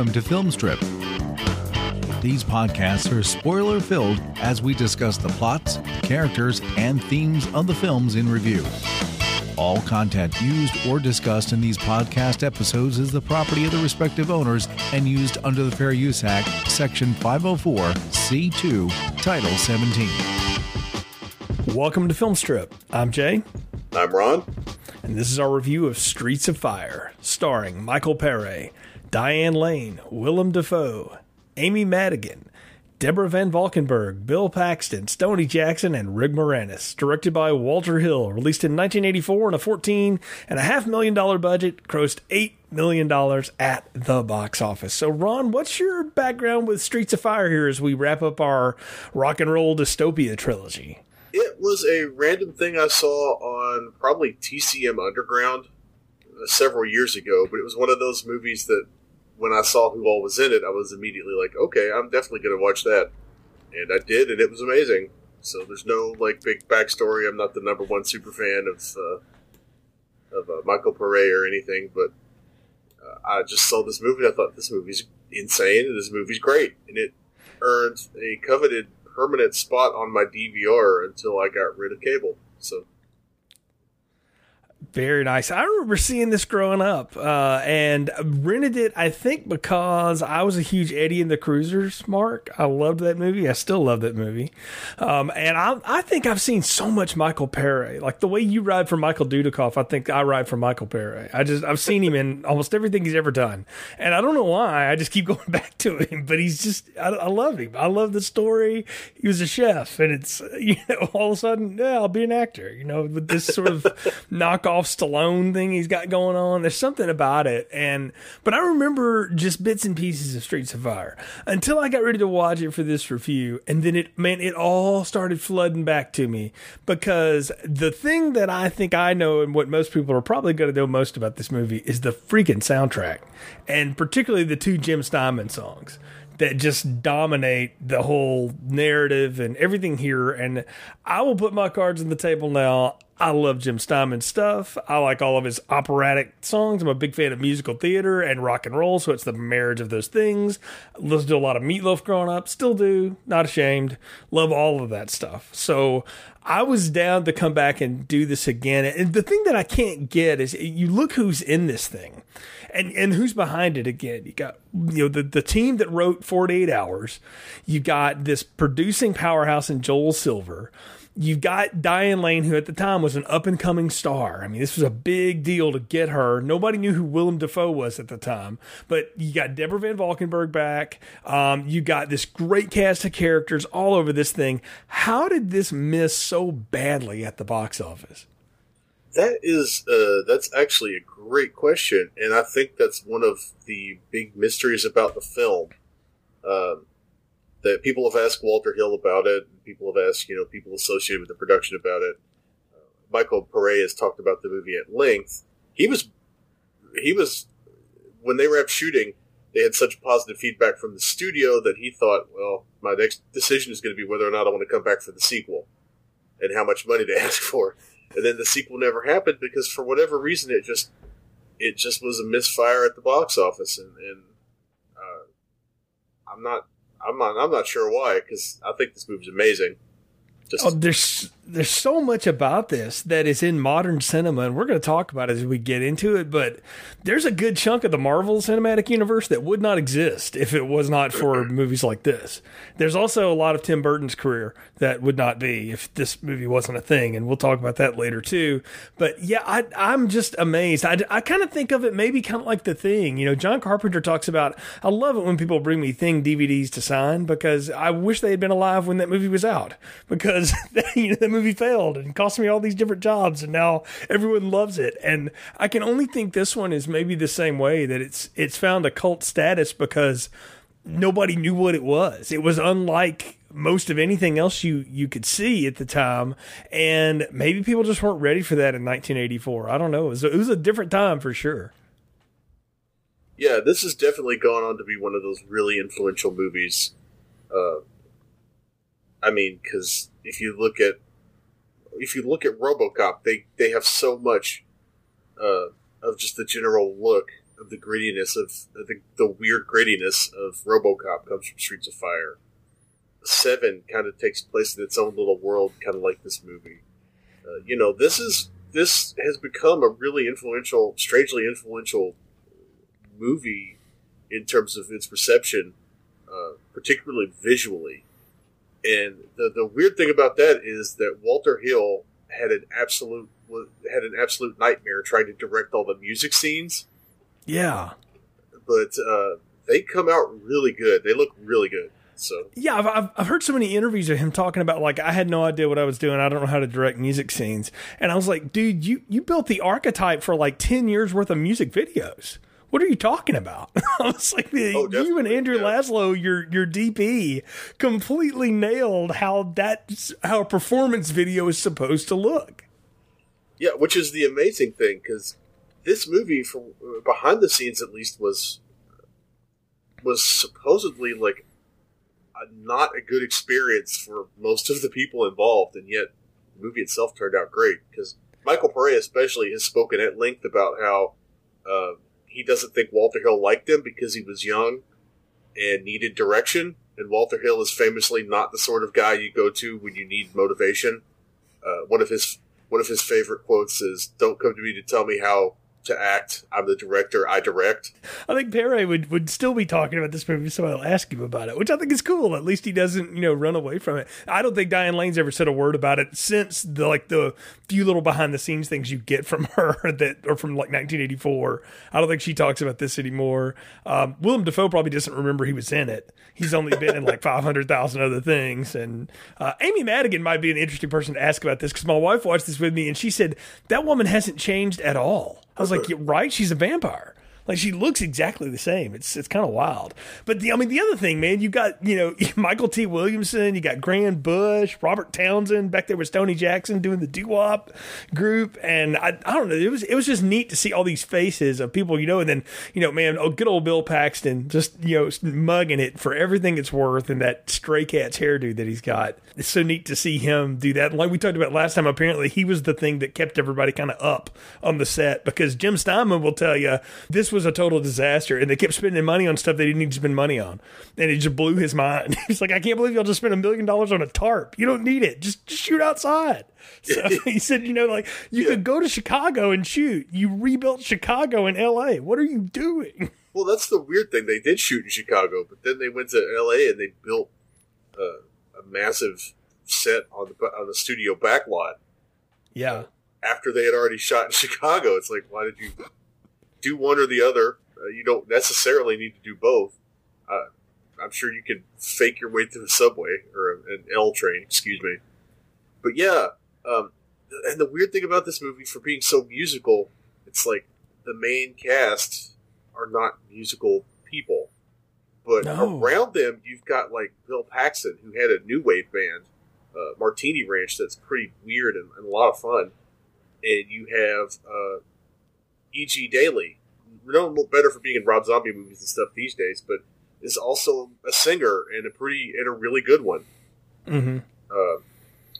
welcome to Filmstrip. These podcasts are spoiler filled as we discuss the plots, characters, and themes of the films in review. All content used or discussed in these podcast episodes is the property of the respective owners and used under the Fair Use Act, Section 504, C2, Title 17. Welcome to Filmstrip. I'm Jay, I'm Ron. and this is our review of Streets of Fire, starring Michael Paré, Diane Lane, Willem Dafoe, Amy Madigan, Deborah Van Valkenburg, Bill Paxton, Stoney Jackson, and Rick Moranis. Directed by Walter Hill, released in 1984 on a 14 and a half million dollar budget, grossed eight million dollars at the box office. So, Ron, what's your background with Streets of Fire here as we wrap up our rock and roll dystopia trilogy? It was a random thing I saw on probably TCM Underground uh, several years ago, but it was one of those movies that when I saw who all was in it, I was immediately like, okay, I'm definitely going to watch that. And I did, and it was amazing. So there's no like big backstory. I'm not the number one super fan of uh, of uh, Michael Paré or anything, but uh, I just saw this movie. and I thought this movie's insane, and this movie's great, and it earned a coveted permanent spot on my DVR until I got rid of cable. So Very nice. I remember seeing this growing up uh, and rented it, I think, because I was a huge Eddie and the Cruisers mark. I loved that movie. I still love that movie. Um, and I, I think I've seen so much Michael Paré. Like the way you ride for Michael Dudikoff, I think I ride for Michael Paré. I just, I've seen him in almost everything he's ever done. And I don't know why. I just keep going back to him, but he's just, I, I love him. I love the story. He was a chef, and it's, you know, all of a sudden, yeah, I'll be an actor, you know, with this sort of knockoff Stallone thing he's got going on. There's something about it. And, but I remember just bits and pieces of Streets of Fire until I got ready to watch it for this review. And then it, man, it all started flooding back to me because the thing that I think I know and what most people are probably going to know most about this movie is the freaking soundtrack and particularly the two Jim Steinman songs that just dominate the whole narrative and everything here. And I will put my cards on the table now. I love Jim Steinman's stuff. I like all of his operatic songs. I'm a big fan of musical theater and rock and roll, so it's the marriage of those things. Listened to a lot of Meatloaf growing up, still do, not ashamed. Love all of that stuff. So I was down to come back and do this again. And the thing that I can't get is you look who's in this thing and and who's behind it again you got you know the, the team that wrote 48 hours you got this producing powerhouse in joel silver You've got Diane Lane, who at the time was an up and coming star. I mean, this was a big deal to get her. Nobody knew who Willem Dafoe was at the time. But you got Deborah Van Valkenburg back. Um, you got this great cast of characters all over this thing. How did this miss so badly at the box office? that is uh, that's actually a great question, and I think that's one of the big mysteries about the film. Um, that people have asked Walter Hill about it. People have asked, you know, people associated with the production about it. Uh, Michael Paré has talked about the movie at length. He was, he was, when they wrapped shooting, they had such positive feedback from the studio that he thought, well, my next decision is going to be whether or not I want to come back for the sequel and how much money to ask for. And then the sequel never happened because for whatever reason it just it just was a misfire at the box office, and, and uh, I'm not I'm not I'm not sure why because I think this movie's amazing. Just Oh, there's there's so much about this that is in modern cinema, and we're going to talk about it as we get into it. But there's a good chunk of the Marvel Cinematic Universe that would not exist if it was not for movies like this. There's also a lot of Tim Burton's career that would not be if this movie wasn't a thing, and we'll talk about that later too. But yeah, I, I'm just amazed. I, I kind of think of it maybe kind of like the thing. You know, John Carpenter talks about. I love it when people bring me thing DVDs to sign because I wish they had been alive when that movie was out because you know the movie failed and cost me all these different jobs and now everyone loves it and I can only think this one is maybe the same way that it's it's found a cult status because nobody knew what it was. It was unlike most of anything else you you could see at the time and maybe people just weren't ready for that in 1984. I don't know. It was, it was a different time for sure. yeah, this has definitely gone on to be one of those really influential movies. Uh, I mean, because if you look at if you look at RoboCop, they they have so much uh, of just the general look of the grittiness of the, the weird grittiness of RoboCop comes from Streets of Fire. Seven kind of takes place in its own little world, kind of like this movie. Uh, you know, this is this has become a really influential, strangely influential movie in terms of its reception, uh, particularly visually. And the the weird thing about that is that Walter Hill had an absolute had an absolute nightmare trying to direct all the music scenes. Yeah, but uh, they come out really good. They look really good. So yeah, I've, I've, I've heard so many interviews of him talking about like I had no idea what I was doing. I don't know how to direct music scenes, and I was like, dude, you you built the archetype for like ten years worth of music videos. What are you talking about? I was like, oh, you and Andrew yeah. Laszlo, your your DP, completely nailed how that how a performance video is supposed to look. Yeah, which is the amazing thing because this movie, from behind the scenes at least, was was supposedly like a, not a good experience for most of the people involved, and yet the movie itself turned out great because Michael Paré especially has spoken at length about how. Uh, he doesn't think Walter Hill liked him because he was young and needed direction. And Walter Hill is famously not the sort of guy you go to when you need motivation. Uh, one of his one of his favorite quotes is, "Don't come to me to tell me how to act. I'm the director. I direct. I think Paré would, would still be talking about this movie if somebody will ask him about it, which I think is cool. At least he doesn't, you know, run away from it. I don't think Diane Lane's ever said a word about it since the like the few little behind the scenes things you get from her that or from like 1984. I don't think she talks about this anymore. Um, Willem Dafoe probably doesn't remember he was in it. He's only been in like 500,000 other things. And uh, Amy Madigan might be an interesting person to ask about this because my wife watched this with me and she said that woman hasn't changed at all. I was like, right? She's a vampire. Like she looks exactly the same. It's it's kind of wild. But the I mean the other thing, man, you got you know Mykelti Williamson, you got Grand Bush, Robert Townsend back there with Stoney Jackson doing the doo wop group, and I, I don't know. It was it was just neat to see all these faces of people you know, and then you know, man, oh good old Bill Paxton just you know mugging it for everything it's worth, and that Stray Cats hairdo that he's got. It's so neat to see him do that. Like we talked about last time, apparently he was the thing that kept everybody kind of up on the set because Jim Steinman will tell you this was was a total disaster, and they kept spending money on stuff they didn't need to spend money on, and it just blew his mind. He's like, "I can't believe y'all just spent a million dollars on a tarp. You don't need it. Just, just shoot outside." So he said, "You know, like you yeah. could go to Chicago and shoot. You rebuilt Chicago and L.A. What are you doing?" Well, that's the weird thing. They did shoot in Chicago, but then they went to L.A. and they built uh, a massive set on the on the studio backlot. Yeah. After they had already shot in Chicago, it's like, why did you do one or the other. Uh, you don't necessarily need to do both. Uh, I'm sure you can fake your way through the subway or an L train, excuse me. But yeah, um, and the weird thing about this movie, for being so musical, it's like the main cast are not musical people, but no. around them you've got like Bill Paxton, who had a new wave band, uh, Martini Ranch, that's pretty weird and, and, a lot of fun, and you have uh, E.G. Daily, known better for being in Rob Zombie movies and stuff these days, but is also a singer and a pretty and a really good one. Mm-hmm. Uh,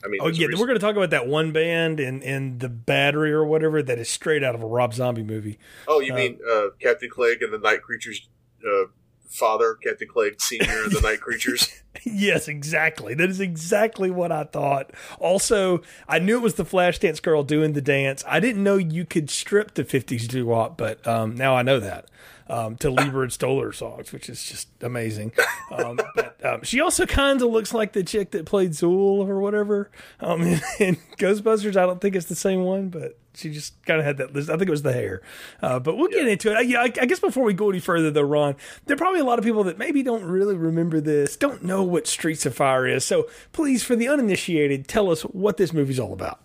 I mean, oh yeah, we're going to talk about that one band and and the Battery or whatever that is straight out of a Rob Zombie movie. Oh, you uh, mean uh, Captain Clegg and the Night Creatures uh, father, Captain Clegg Senior, and the Night Creatures. yes, exactly. That is exactly what I thought. Also, I knew it was the Flashdance girl doing the dance. I didn't know you could strip the '50s doo wop, but um, now I know that. Um, to Leiber and Stoller songs, which is just amazing. Um, but um, she also kind of looks like the chick that played Zuul or whatever um, in, in Ghostbusters. I don't think it's the same one, but she just kind of had that list. I think it was the hair. Uh, but we'll get into it. I, yeah, I, I, guess before we go any further, though, Ron, there are probably a lot of people that maybe don't really remember this, don't know what Streets of Fire is. So please, for the uninitiated, tell us what this movie's all about.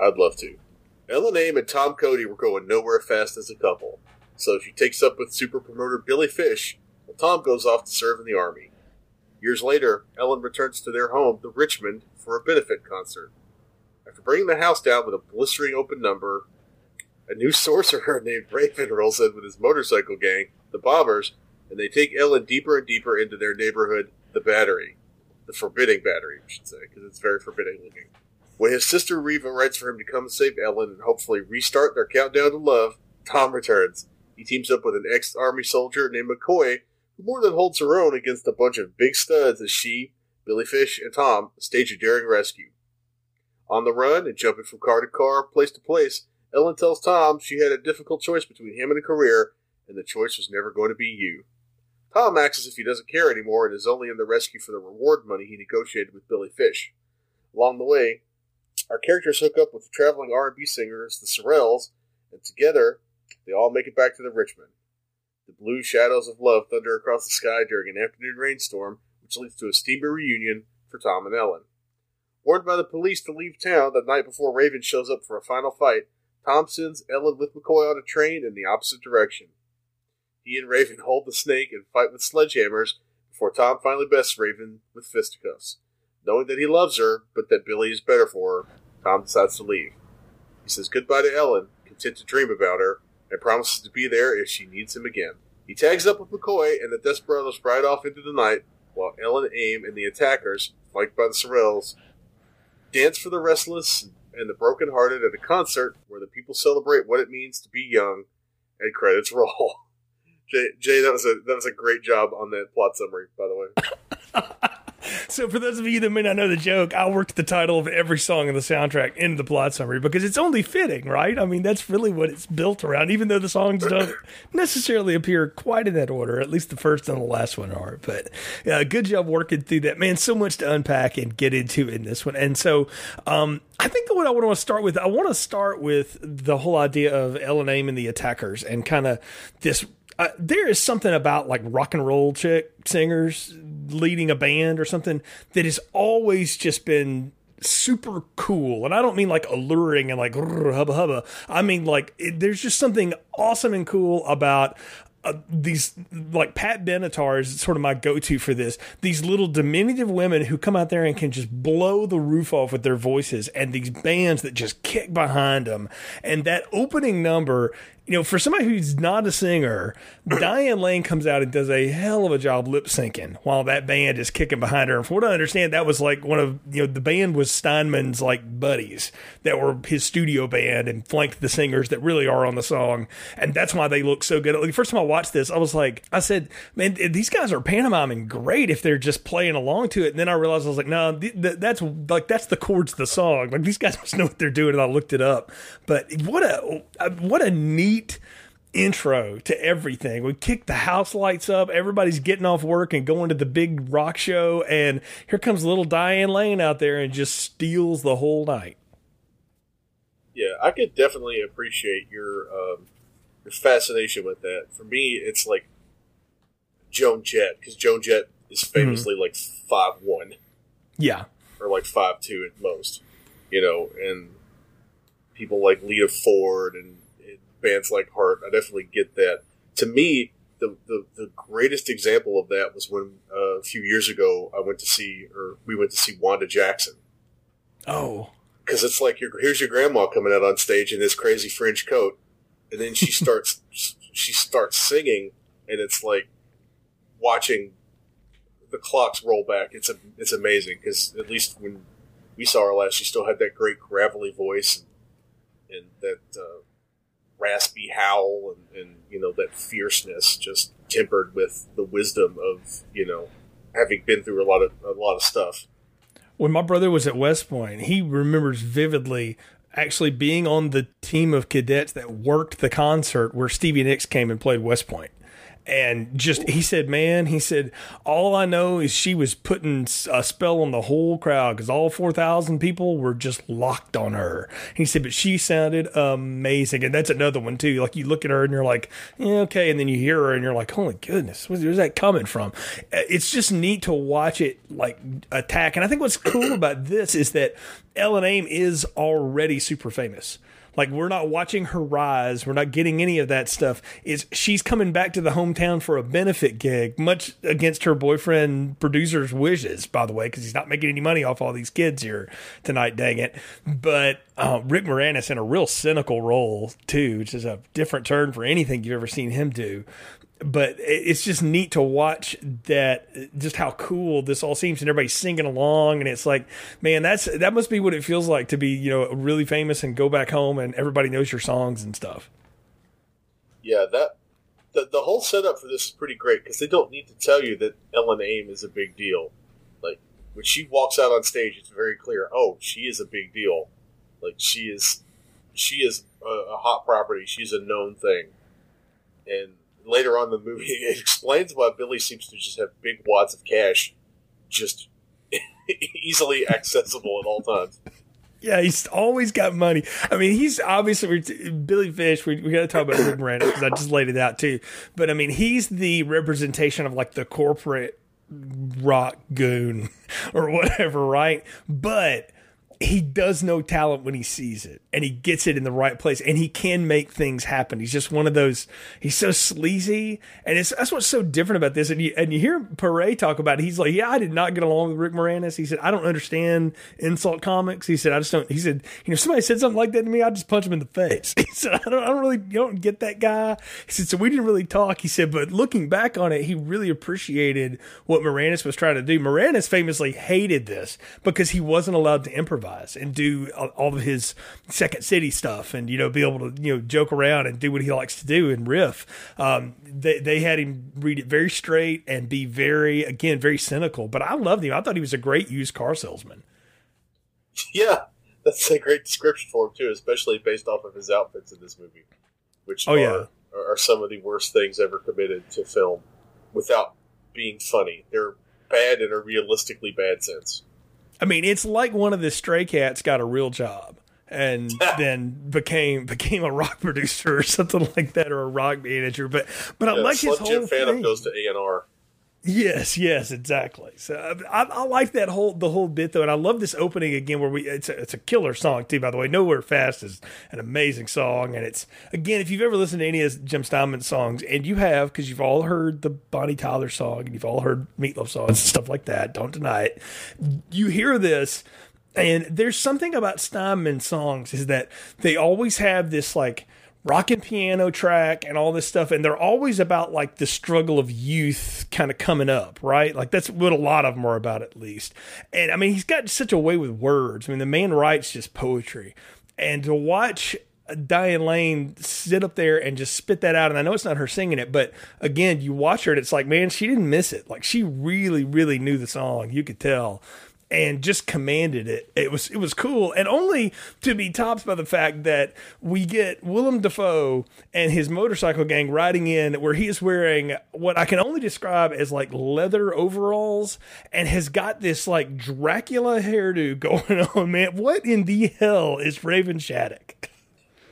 I'd love to. Ellen Aim and Tom Cody were going nowhere fast as a couple. So she takes up with super promoter Billy Fish, while Tom goes off to serve in the army. Years later, Ellen returns to their home, the Richmond, for a benefit concert. After bringing the house down with a blistering open number, a new sorcerer named Raven rolls in with his motorcycle gang, the Bombers, and they take Ellen deeper and deeper into their neighborhood, the Battery. The Forbidding Battery, we should say, because it's very forbidding looking. When his sister Reva writes for him to come save Ellen and hopefully restart their countdown to love, Tom returns. He teams up with an ex-army soldier named McCoy, who more than holds her own against a bunch of big studs as she, Billy Fish, and Tom stage a daring rescue. On the run and jumping from car to car, place to place, Ellen tells Tom she had a difficult choice between him and a career, and the choice was never going to be you. Tom acts as if he doesn't care anymore and is only in the rescue for the reward money he negotiated with Billy Fish. Along the way, our characters hook up with the traveling R&B singers, the Sorrells, and together they all make it back to the Richmond. The blue shadows of love thunder across the sky during an afternoon rainstorm, which leads to a steamy reunion for Tom and Ellen. Warned by the police to leave town the night before Raven shows up for a final fight, Tom sends Ellen with McCoy on a train in the opposite direction. He and Raven hold the snake and fight with sledgehammers before Tom finally bests Raven with fisticuffs. Knowing that he loves her, but that Billy is better for her, Tom decides to leave. He says goodbye to Ellen, content to dream about her, and promises to be there if she needs him again. He tags up with McCoy, and the Desperados ride off into the night, while Ellen, Aim, and the attackers, flanked by the Sorrells, dance for the restless and the brokenhearted at a concert where the people celebrate what it means to be young, and credits roll. Jay, Jay, that was a that was a great job on that plot summary, by the way. So, for those of you that may not know the joke, I worked the title of every song in the soundtrack into the plot summary because it's only fitting, right? I mean, that's really what it's built around, even though the songs don't necessarily appear quite in that order. At least the first and the last one are. But uh, good job working through that. Man, so much to unpack and get into in this one. And so, um, I think what I want to start with, I want to start with the whole idea of Ellen Aim and the attackers and kind of this uh, there is something about like rock and roll chick singers leading a band or something that has always just been super cool and i don't mean like alluring and like hubba hubba i mean like it, there's just something awesome and cool about uh, these like Pat Benatar is sort of my go-to for this. These little diminutive women who come out there and can just blow the roof off with their voices, and these bands that just kick behind them. And that opening number you know, for somebody who's not a singer, Diane Lane comes out and does a hell of a job lip syncing while that band is kicking behind her. And from what I understand, that was like one of you know the band was Steinman's like buddies that were his studio band and flanked the singers that really are on the song, and that's why they look so good. Like, the first time I watched this, I was like, I said, man, these guys are pantomiming great if they're just playing along to it. And then I realized I was like, no, th- th- that's like that's the chords of the song. Like these guys must know what they're doing, and I looked it up. But what a uh, what a neat neat intro to everything. We kick the house lights up. Everybody's getting off work and going to the big rock show. And here comes little Diane Lane out there and just steals the whole night. Yeah, I could definitely appreciate your um, your fascination with that. For me, it's like Joan Jett because Joan Jett is mm-hmm. famously mm-hmm. like five one. Yeah, or like five two at most. You know, and people like Lita Ford and bands like Heart. I definitely get that. To me, the, the, the greatest example of that was when uh, a few years ago I went to see, or we went to see Wanda Jackson. Oh, because it's like your here's your grandma coming out on stage in this crazy French coat, and then she starts she starts singing, and it's like watching the clocks roll back. It's a it's amazing because at least when we saw her last, she still had that great gravelly voice and, and that uh, raspy howl and, and you know that fierceness just tempered with the wisdom of you know having been through a lot of a lot of stuff. When my brother was at West Point, he remembers vividly actually being on the team of cadets that worked the concert where Stevie Nicks came and played West Point and just he said man he said all i know is she was putting a spell on the whole crowd because all 4000 people were just locked on her. He said but she sounded amazing. And that's another one too. Like you look at her and you're like yeah, okay. And then you hear her and you're like holy goodness where's that coming from? Uh, it's just neat to watch it like attack. And i think what's cool about this is that ellen aim is already super famous like we're not watching her rise. We're not getting any of that stuff. Is she's coming back to the hometown for a benefit gig, much against her boyfriend producer's wishes, by the way, because he's not making any money off all these kids here tonight. Dang it! But uh, Rick Moranis in a real cynical role too, which is a different turn for anything you've ever seen him do but it's just neat to watch that just how cool this all seems and everybody's singing along and it's like man that's that must be what it feels like to be you know really famous and go back home and everybody knows your songs and stuff yeah that the the whole setup for this is pretty great because they don't need to tell you that Ellen Aim is a big deal. Like when she walks out on stage, it's very clear. Oh, she is a big deal. Like she is, she is a, a hot property. She's a known thing. And later on in the movie, it explains why Billy seems to just have big wads of cash, just easily accessible at all times. Yeah, he's always got money. I mean, he's obviously Billy Fish. We, we got to talk about Rick Moranis because I just laid it out too. But I mean, he's the representation of like the corporate rock goon or whatever, right? But he does know talent when he sees it and he gets it in the right place and he can make things happen. He's just one of those, he's so sleazy. And it's, that's what's so different about this. And you, and you hear Paré talk about it. He's like, yeah, I did not get along with Rick Moranis. He said, I don't understand insult comics. He said, I just don't, he said, you know, somebody said something like that to me. I just punch him in the face. He said, I don't, I don't really, you don't get that guy. He said, so we didn't really talk. He said, but looking back on it, he really appreciated what Moranis was trying to do. Moranis famously hated this because he wasn't allowed to improvise and do all of his Second City stuff and, you know, be able to, you know, joke around and do what he likes to do and riff. Um, they, they had him read it very straight and be very, again, very cynical. But I loved him. I thought he was a great used car salesman. Yeah, that's a great description for him, too, especially based off of his outfits in this movie, which oh, are, yeah. are some of the worst things ever committed to film without being funny. They're bad in a realistically bad sense. I mean, it's like one of the stray cats got a real job and then became became a rock producer or something like that, or a rock manager. But but I Yeah, like his Slim Jim whole Phantom goes to A and R. Yes, yes, exactly. So I, I like that whole the whole bit though, and I love this opening again where we it's a, it's a killer song too. By the way, Nowhere Fast is an amazing song, and it's again if you've ever listened to any of Jim Steinman's songs, and you have because you've all heard the Bonnie Tyler song and you've all heard Meatloaf songs and stuff like that. Don't deny it. You hear this. And there's something about Steinman songs is that they always have this like rockin' piano track and all this stuff, and they're always about like the struggle of youth kind of coming up, right? Like that's what a lot of them are about, at least. And I mean, he's got such a way with words. I mean, the man writes just poetry, and to watch uh, Diane Lane sit up there and just spit that out. And I know it's not her singing it, but again, you watch her and it's like, man, she didn't miss it. Like she really, really knew the song. You could tell. And just commanded it. It was it was cool, and only to be topped by the fact that we get Willem Dafoe and his motorcycle gang riding in, where he is wearing what I can only describe as like leather overalls, and has got this like Dracula hairdo going on. Man, what in the hell is Raven Shaddock?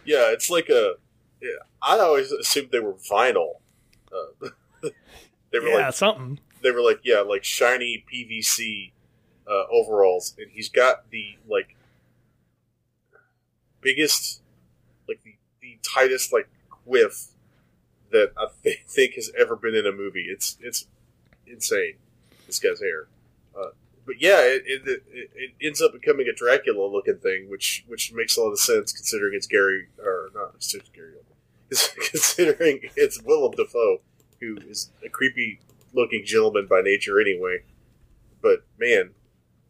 Yeah, it's like a. Yeah, I always assumed they were vinyl. Uh, they were Yeah, like something. they were like yeah, like shiny PVC uh, overalls, and he's got the like biggest, like the, the tightest like quiff that I th- think has ever been in a movie. It's it's insane. This guy's hair. Uh, but yeah, it, it, it, ends up becoming a Dracula looking thing, which which makes a lot of sense considering it's Gary or not it's Gary, considering it's Willem Dafoe, who is a creepy looking gentleman by nature anyway. But man,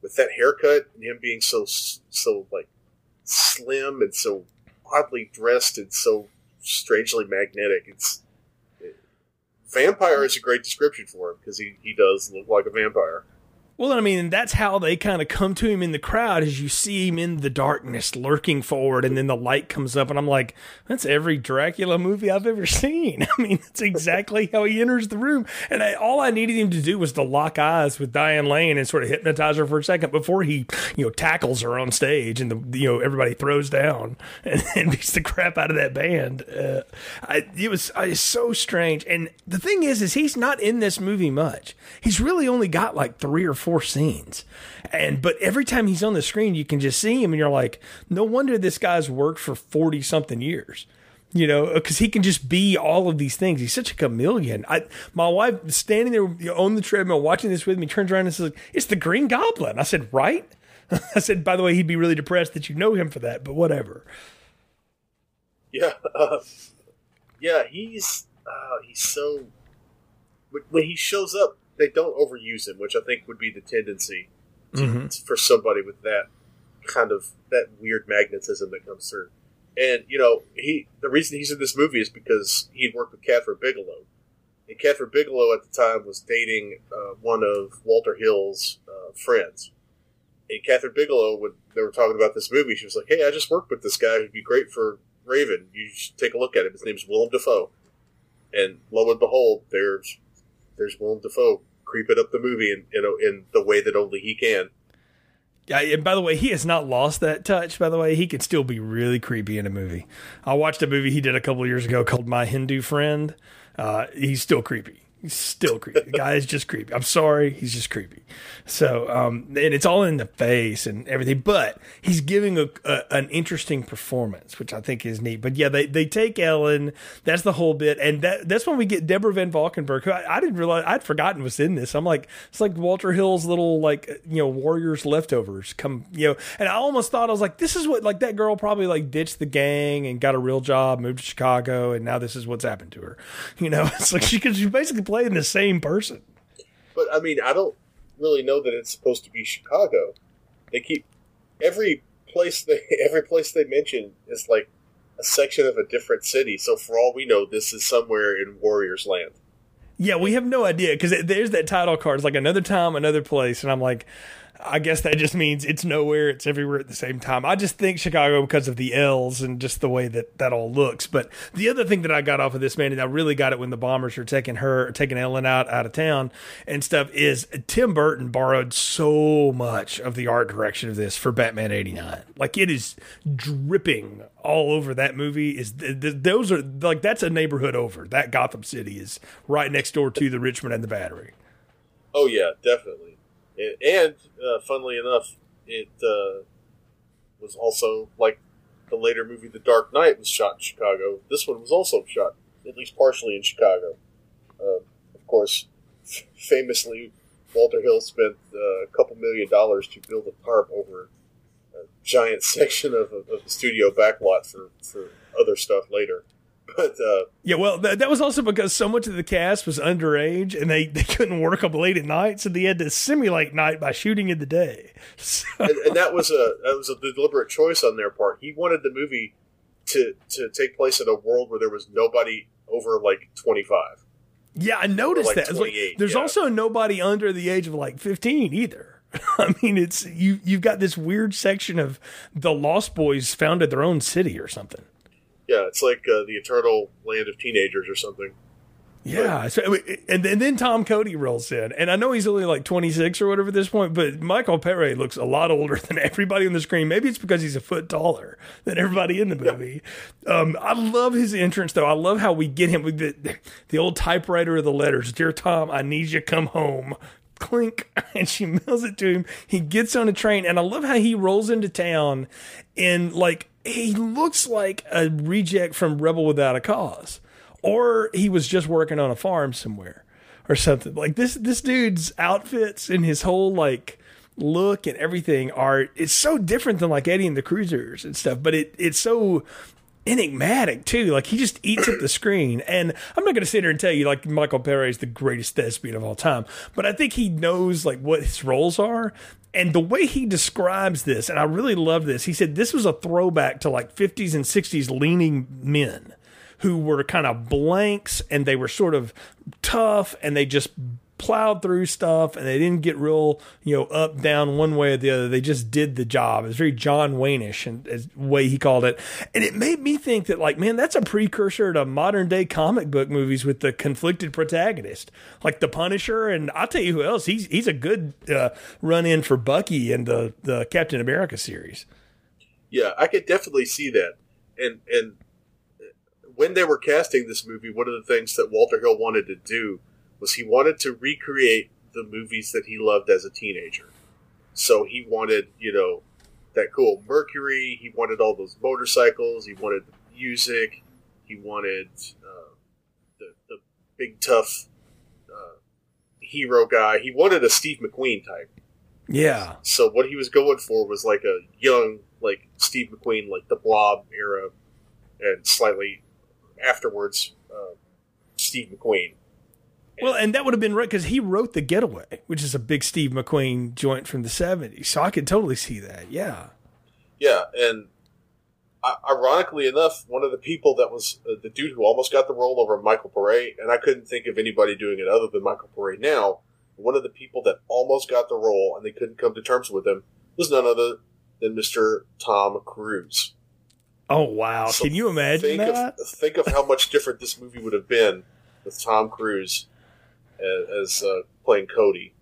with that haircut and him being so so like slim and so oddly dressed and so strangely magnetic, it's vampire is a great description for him because he, he does look like a vampire. Well, I mean, that's how they kind of come to him in the crowd as you see him in the darkness lurking forward, and then the light comes up, and I'm like, that's every Dracula movie I've ever seen. I mean, that's exactly how he enters the room. And I, all I needed him to do was to lock eyes with Diane Lane and sort of hypnotize her for a second before he, you know, tackles her on stage, and the you know everybody throws down and, and beats the crap out of that band. Uh, I, it was it's so strange. And the thing is, is he's not in this movie much. He's really only got like three or four scenes. And but every time he's on the screen, you can just see him, and you're like, no wonder this guy's worked for forty something years. You know, because he can just be all of these things. He's such a chameleon. I, my wife standing there on the treadmill watching this with me turns around and says, "It's the Green Goblin." I said, "Right." I said, "By the way, he'd be really depressed that you know him for that, but whatever." Yeah, uh, yeah, he's uh, he's so when- when he shows up, they don't overuse him, which I think would be the tendency to, Mhm. for somebody with that kind of that weird magnetism that comes through. And you know, he the reason he's in this movie is because he'd worked with Kathryn Bigelow, and Kathryn Bigelow at the time was dating uh, one of Walter Hill's uh, friends. And Kathryn Bigelow, when they were talking about this movie, she was like, "Hey, I just worked with this guy who'd be great for Raven. You should take a look at him. His name's Willem Dafoe." And lo and behold, there's there's Willem Dafoe creeping up the movie in you know in the way that only he can. Yeah, and by the way, he has not lost that touch. By the way, he can still be really creepy in a movie. I watched a movie he did a couple years ago called My Hindu Friend. Uh, he's still creepy. He's still creepy. The guy is just creepy. I'm sorry, he's just creepy. So, um, and it's all in the face and everything, but he's giving a, a, an interesting performance, which I think is neat. But yeah, they, they take Ellen. That's the whole bit, and that that's when we get Deborah Van Valkenburg, who I, I didn't realize I'd forgotten was in this. I'm like, it's like Walter Hill's little like you know Warriors leftovers come you know, and I almost thought I was like, this is what like that girl probably like ditched the gang and got a real job, moved to Chicago, and now this is what's happened to her. You know, it's like she could she basically playing the same person. But I mean, I don't really know that it's supposed to be Chicago. They keep every place they every place they mention is like a section of a different city. So for all we know, this is somewhere in Warriors Land. Yeah, we have no idea because there's that title card. It's like another time, another place, and I'm like, I guess that just means it's nowhere, it's everywhere at the same time. I just think Chicago because of the L's and just the way that that all looks. But the other thing that I got off of this man, and I really got it when the Bombers are taking her, taking Ellen out out of town and stuff, is Tim Burton borrowed so much of the art direction of this for Batman '89. Like it is dripping all over that movie. Is those are like that's a neighborhood over. That Gotham City is right next door to the Richmond and the Battery. Oh yeah, definitely and uh, funnily enough, it uh, was also like the later movie The Dark Knight was shot in Chicago. This one was also shot at least partially in Chicago. Uh, of course, famously, Walter Hill spent uh, a couple million dollars to build a tarp over a giant section of, of studio backlot for, for other stuff later. But uh, yeah, well, that, that was also because so much of the cast was underage and they, they couldn't work up late at night, so they had to simulate night by shooting in the day. So. And, and, that was a that was a deliberate choice on their part. He wanted the movie to to take place in a world where there was nobody over like twenty five. Yeah, I noticed like that. Like, there's yeah. also nobody under the age of like fifteen either. I mean, it's you. You've got this weird section of the Lost Boys founded their own city or something. Yeah, it's like uh, the eternal land of teenagers or something. Yeah, so, and, and then Tom Cody rolls in, and I know he's only like 26 or whatever at this point, but Michael Paré looks a lot older than everybody on the screen. Maybe it's because he's a foot taller than everybody in the movie. Yeah. Um, I love his entrance though. I love how we get him with the, the old typewriter of the letters. Dear Tom, I need you to come home. Clink, and she mails it to him. He gets on a train, and I love how he rolls into town in like he looks like a reject from Rebel Without a Cause, or he was just working on a farm somewhere or something. Like this, this dude's outfits and his whole like look and everything are it's so different than like Eddie and the Cruisers and stuff, but it it's so enigmatic too. Like he just eats up the screen. And I'm not going to sit here and tell you like Michael Paré is the greatest thespian of all time, but I think he knows like what his roles are and the way he describes this, and I really love this, he said this was a throwback to like 50s and 60s leaning men who were kind of blanks and they were sort of tough and they just plowed through stuff and they didn't get real, you know, up, down one way or the other. They just did the job. It was very John Wayne-ish and way he called it. And it made me think that like, man, that's a precursor to modern day comic book movies with the conflicted protagonist, like the Punisher. And I'll tell you who else. He's he's a good uh, run in for Bucky in the the Captain America series. Yeah, I could definitely see that. And and when they were casting this movie, one of the things that Walter Hill wanted to do was he wanted to recreate the movies that he loved as a teenager. So he wanted, you know, that cool Mercury. He wanted all those motorcycles. He wanted the music. He wanted uh, the, the big tough uh, hero guy. He wanted a Steve McQueen type. Yeah. So what he was going for was like a young, like Steve McQueen, like the Blob era, and slightly afterwards, uh, Steve McQueen. Well, and that would have been right because he wrote The Getaway, which is a big Steve McQueen joint from the 70s. So I could totally see that. Yeah. Yeah. And ironically enough, one of the people that was uh, the dude who almost got the role over Michael Paré, and I couldn't think of anybody doing it other than Michael Paré now. One of the people that almost got the role and they couldn't come to terms with him was none other than Mr. Tom Cruise. Oh wow! So Can you imagine think that? Of, think of how much different this movie would have been with Tom Cruise as, uh, playing Cody.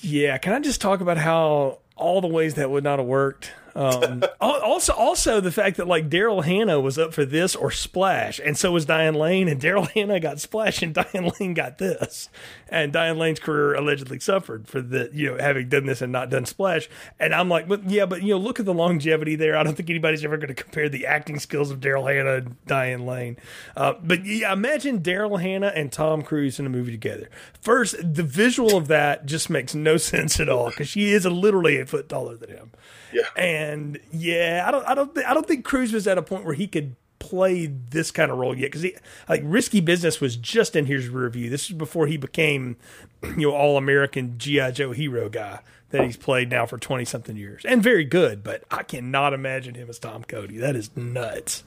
Yeah, can I just talk about how all the ways that would not have worked? Um, also, also the fact that like Daryl Hannah was up for this or Splash, and so was Diane Lane, and Daryl Hannah got Splash, and Diane Lane got this, and Diane Lane's career allegedly suffered for the you know having done this and not done Splash, and I'm like, but yeah, but you know, look at the longevity there. I don't think anybody's ever going to compare the acting skills of Daryl Hannah and Diane Lane, uh, but yeah, imagine Daryl Hannah and Tom Cruise in a movie together. First, the visual of that just makes no sense at all because she is literally a foot taller than him. Yeah. And yeah, I don't, I don't, I don't think Cruise was at a point where he could play this kind of role yet because like risky business was just in his review. This is before he became, you know, all American GI Joe hero guy that he's played now for twenty something years and very good. But I cannot imagine him as Tom Cody. That is nuts.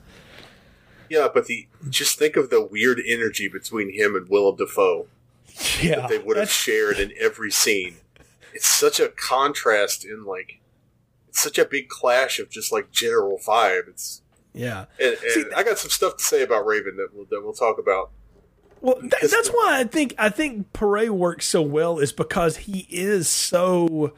Yeah, but the just think of the weird energy between him and Willem Dafoe. Yeah, that they would have shared in every scene. It's such a contrast in like such a big clash of just like general vibe. It's yeah. And, and See, I got some stuff to say about Raven that we'll, that we'll talk about. Well, th- that's why I think I think Paré works so well is because he is so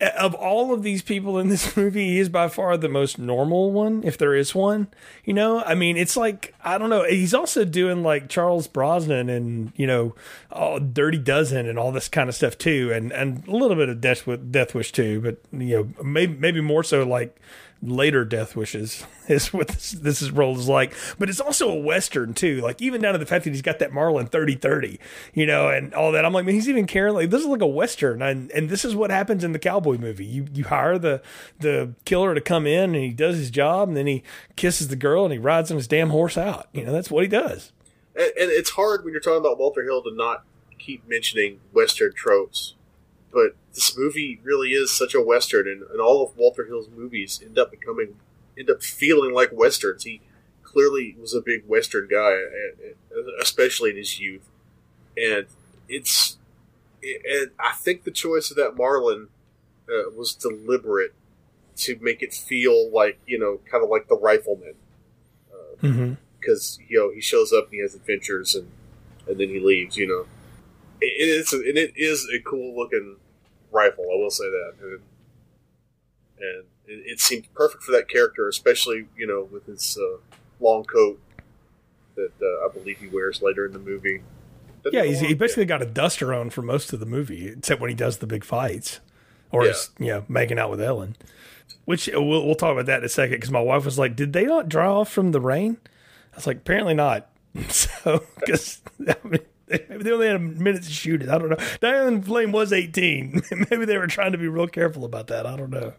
of all of these people in this movie, he is by far the most normal one, if there is one. You know, I mean, it's like I don't know. He's also doing like Charles Bronson and you know, oh, Dirty Dozen and all this kind of stuff too, and and a little bit of Death, Death Wish too, but you know, maybe maybe more so like later Death Wishes is what this, this is role is like. But it's also a western too. Like even down to the fact that he's got that Marlin thirty thirty, you know, and all that. I'm like, man, he's even caring. Like this is like a western, and and this is what happens in the cowboy movie. You you hire the the killer to come in, and he does his job, and then he kisses the girl, and he rides on his damn horse out. You know, that's what he does. And, and it's hard when you're talking about Walter Hill to not keep mentioning western tropes but this movie really is such a western, and, and all of Walter Hill's movies end up becoming, end up feeling like westerns. He clearly was a big western guy, especially in his youth, and it's, and I think the choice of that Marlin uh, was deliberate to make it feel like you know, kind of like the Rifleman, because uh, mm-hmm. you know he shows up and he has adventures and and then he leaves. You know, it is and it is a cool looking rifle. I will say that, and, and it, it, seemed perfect for that character, especially you know with his uh, long coat that uh, I believe he wears later in the movie. yeah, he basically got a duster on for most of the movie, except when he does the big fights or yeah. is you know making out with Ellen. Which uh, we'll, we'll talk about that in a second because my wife was like, "Did they not dry off from the rain?" I was like, "Apparently not." so because I mean, Maybe they only had a minute to shoot it. I don't know. Diane Lane was 18. Maybe they were trying to be real careful about that. I don't know.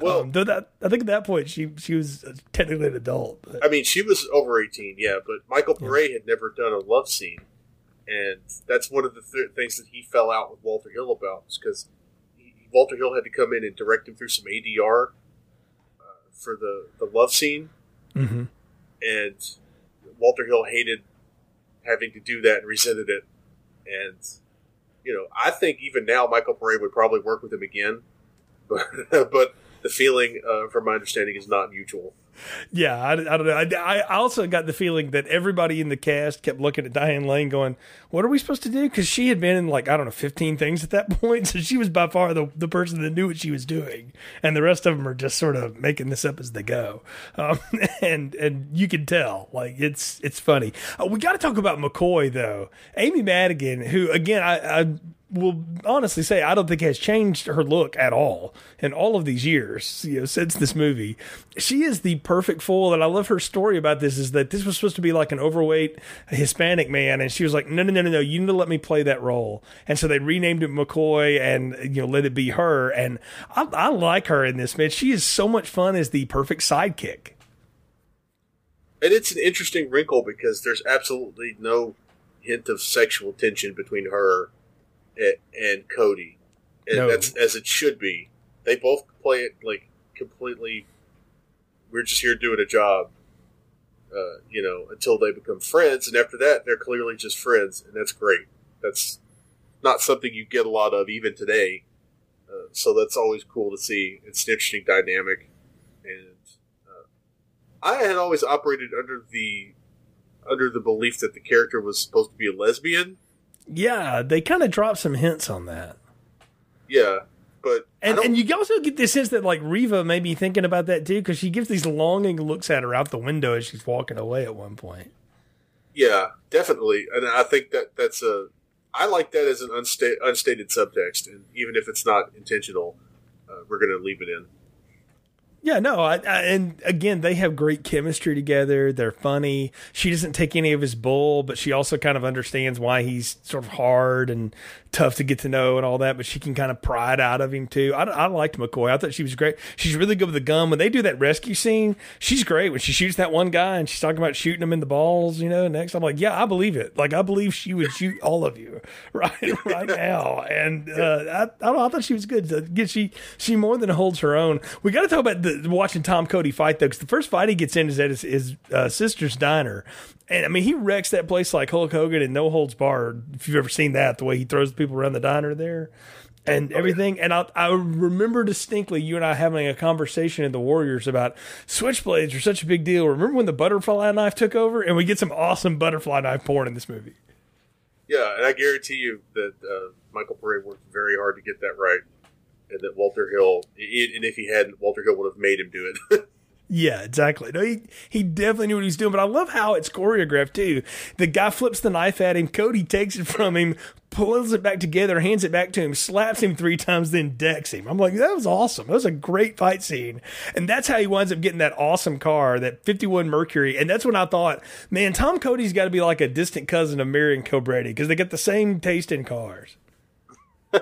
Well, um, though that I think at that point she she was technically an adult. But. I mean, she was over 18, yeah. But Michael Paré yeah. had never done a love scene, and that's one of the th- things that he fell out with Walter Hill about, because Walter Hill had to come in and direct him through some ADR uh, for the the love scene, mm-hmm. and Walter Hill hated having to do that and resented it. And you know, I think even now Michael Paré would probably work with him again, but but the feeling, uh, from my understanding, is not mutual. Yeah, I, I don't know. I, I, also got the feeling that everybody in the cast kept looking at Diane Lane going, What are we supposed to do? Because she had been in like, I don't know, 15 things at that point. So she was by far the, the person that knew what she was doing. And the rest of them are just sort of making this up as they go. Um, and and you can tell, like, it's it's funny. Uh, we got to talk about McCoy, though. Amy Madigan, who, again, I, I will honestly say I don't think has changed her look at all in all of these years, you know, since this movie. She is the perfect fool, and I love her story about this. Is that this was supposed to be like an overweight Hispanic man, and she was like, "No, no, no, no, no! You need to let me play that role." And so they renamed it McCoy, and you know, let it be her. And I, I like her in this man. She is so much fun as the perfect sidekick. And it's an interesting wrinkle because there's absolutely no hint of sexual tension between her and Cody, and no. that's as it should be. They both play it like completely we're just here doing a job. Uh, you know, until they become friends, and after that, they're clearly just friends, and that's great. That's not something you get a lot of even today. Uh, so that's always cool to see. It's an interesting dynamic, and uh, I had always operated under the under the belief that the character was supposed to be a lesbian. Yeah, they kind of drop some hints on that. Yeah, but and and you also get the sense that like Reva may be thinking about that too because she gives these longing looks at her out the window as she's walking away at one point. Yeah, definitely, and I think that that's a. I like that as an unsta- unstated subtext, and even if it's not intentional, uh, we're going to leave it in. Yeah, no, I, I, and again, they have great chemistry together. They're funny. She doesn't take any of his bull, but she also kind of understands why he's sort of hard and tough to get to know and all that. But she can kind of pry it out of him too. I, I liked McCoy. I thought she was great. She's really good with the gun. When they do that rescue scene, she's great. When she shoots that one guy and she's talking about shooting him in the balls, you know. Next, I'm like, yeah, I believe it. Like I believe she would shoot all of you right right now. And uh, I, I, know, I thought she was good. She she more than holds her own. We got to talk about the, watching Tom Cody fight though, because the first fight he gets in is at his, his uh, sister's diner, and I mean he wrecks that place like Hulk Hogan and no holds barred. If you've ever seen that, the way he throws the people around the diner there. And everything, oh, yeah. and I, I remember distinctly you and I having a conversation in the Warriors about switchblades are such a big deal. Remember when the butterfly knife took over, and we get some awesome butterfly knife porn in this movie. Yeah, and I guarantee you that uh, Michael Paré worked very hard to get that right and that Walter Hill, and if he hadn't, Walter Hill would have made him do it. Yeah, exactly. No, he he definitely knew what he was doing. But I love how it's choreographed too. The guy flips the knife at him. Cody takes it from him, pulls it back together, hands it back to him, slaps him three times, then decks him. I'm like, that was awesome. That was a great fight scene. And that's how he winds up getting that awesome car, that 51 Mercury. And that's when I thought, man, Tom Cody's got to be like a distant cousin of Marion Cobretti because they got the same taste in cars.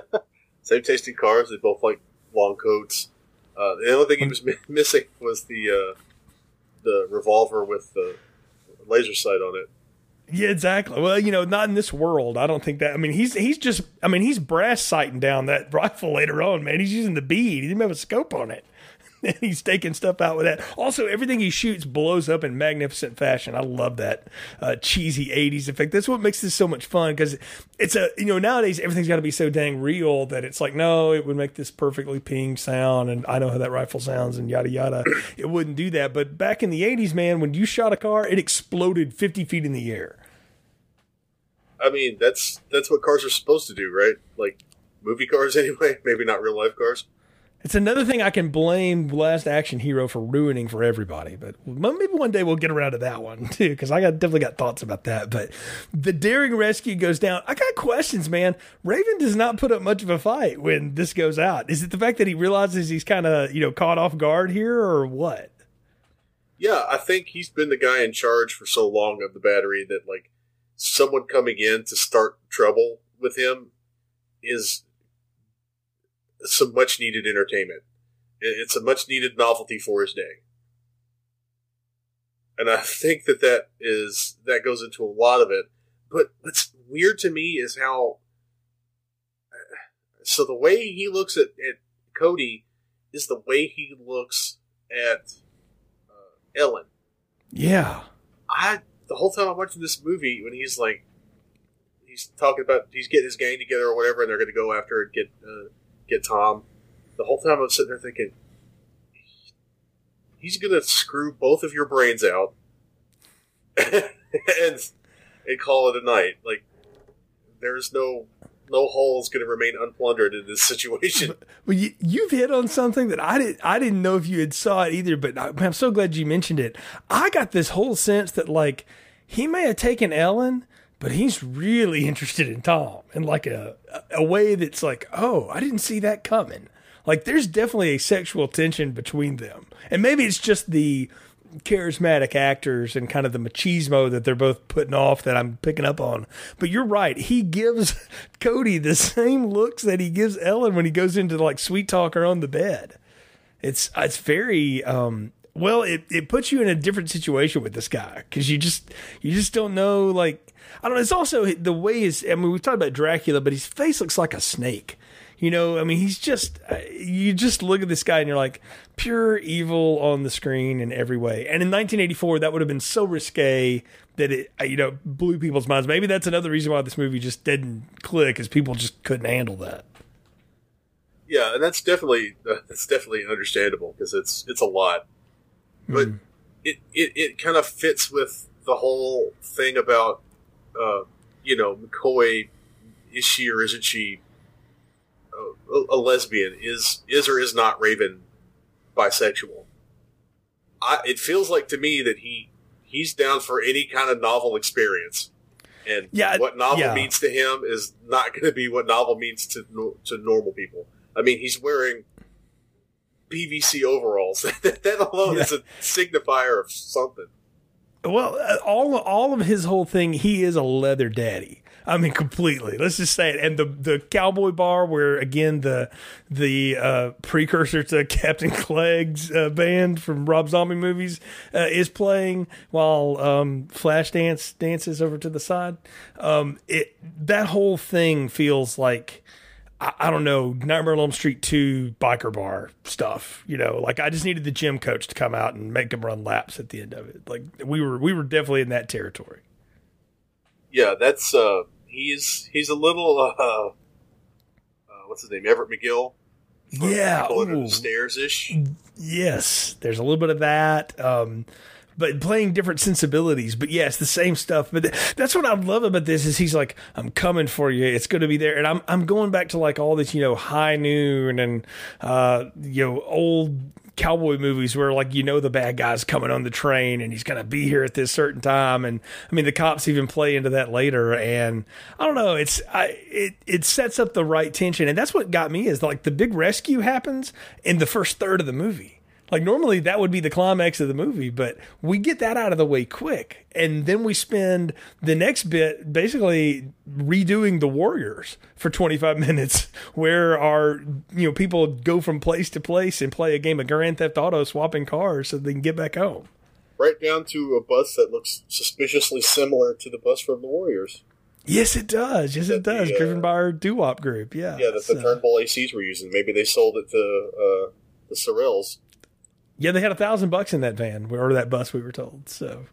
same taste in cars. They both like long coats. Uh, the only thing he was missing was the uh, the revolver with the laser sight on it. Yeah, exactly. Well, you know, not in this world. I don't think that. I mean, he's he's just. I mean, he's brass sighting down that rifle later on. Man, he's using the bead. He didn't have a scope on it. he's taking stuff out with that. Also, everything he shoots blows up in magnificent fashion. I love that uh, cheesy '80s effect. That's what makes this so much fun because it's a you know nowadays everything's got to be so dang real that it's like no, it would make this perfectly ping sound, and I know how that rifle sounds, and yada yada. it wouldn't do that. But back in the '80s, man, when you shot a car, it exploded 50 feet in the air. I mean, that's that's what cars are supposed to do, right? Like movie cars, anyway. Maybe not real life cars. It's another thing I can blame Last Action Hero for ruining for everybody, but maybe one day we'll get around to that one too, because I got definitely got thoughts about that. But the daring rescue goes down. I got questions, man. Raven does not put up much of a fight when this goes out. Is it the fact that he realizes he's kind of you know caught off guard here, or what? Yeah, I think he's been the guy in charge for so long of the battery that like someone coming in to start trouble with him is some much needed entertainment. It's a much needed novelty for his day. And I think that that is, that goes into a lot of it. But what's weird to me is how, so the way he looks at, at Cody is the way he looks at uh, Ellen. Yeah. I, the whole time I'm watching this movie, when he's like, he's talking about, he's getting his gang together or whatever, and they're going to go after and get, uh, get Tom. The whole time I'm sitting there thinking, he's gonna screw both of your brains out and and call it a night. Like there's no no holes going to remain unplundered in this situation. Well, you, you've hit on something that I didn't I didn't know if you had saw it either, but uh, I, I'm so glad you mentioned it. I got this whole sense that like he may have taken Ellen but he's really interested in Tom in like a a way that's like, oh, I didn't see that coming. Like there's definitely a sexual tension between them, and maybe it's just the charismatic actors and kind of the machismo that they're both putting off that I'm picking up on. But you're right. He gives Cody the same looks that he gives Ellen when he goes into like sweet talk her on the bed. It's it's very um well it, it puts you in a different situation with this guy because you just you just don't know like I don't know. It's also the way his. I mean, we've talked about Dracula, but his face looks like a snake. You know, I mean, he's just uh, you just look at this guy and you're like pure evil on the screen in every way. And in 1984, that would have been so risque that it uh, you know blew people's minds. Maybe that's another reason why this movie just didn't click, is people just couldn't handle that. Yeah, and that's definitely uh, that's definitely understandable because it's it's a lot, but mm. it, it it kind of fits with the whole thing about uh, you know McCoy is she or isn't she a, a, lesbian? Is is or is not Raven bisexual? I, it feels like to me that he he's down for any kind of novel experience, and yeah, what novel yeah. means to him is not going to be what novel means to to normal people. I mean, he's wearing PVC overalls. that alone yeah. is a signifier of something. Well, uh, all all of his whole thing, he is a leather daddy. I mean, completely. Let's just say it. And the the cowboy bar, where again the the uh, precursor to Captain Clegg's uh, band from Rob Zombie movies uh, is playing while um, Flashdance dances over to the side. Um, it that whole thing feels like. I, I don't know, Nightmare on Elm Street 2 biker bar stuff. You know, like I just needed the gym coach to come out and make him run laps at the end of it. Like we were we were definitely in that territory. Yeah, that's uh he's he's a little uh, uh what's his name Everett McGill. Yeah, stairs ish. Yes, there's a little bit of that. Um, but playing different sensibilities. But yeah, the same stuff. But that's what I love about this is he's like, I'm coming for you. It's going to be there. And I'm, I'm going back to like all this, you know, high noon and, uh, you know, old cowboy movies where like you know the bad guy's coming on the train and he's going to be here at this certain time and i mean the cops even play into that later and i don't know it's I, it it sets up the right tension and that's what got me is like the big rescue happens in the first third of the movie like normally that would be the climax of the movie, but we get that out of the way quick. And then we spend the next bit basically redoing the Warriors for 25 minutes where our, you know, people go from place to place and play a game of Grand Theft Auto swapping cars so they can get back home. Right down to a bus that looks suspiciously similar to the bus from the Warriors. Yes, it does. Yes, it does. The, uh, Driven by our doo-wop group. Yeah. Yeah, that so. the Turnbull ACs were using. Maybe they sold it to uh, the Sorels yeah, they had a thousand bucks in that van or that bus. We were told so.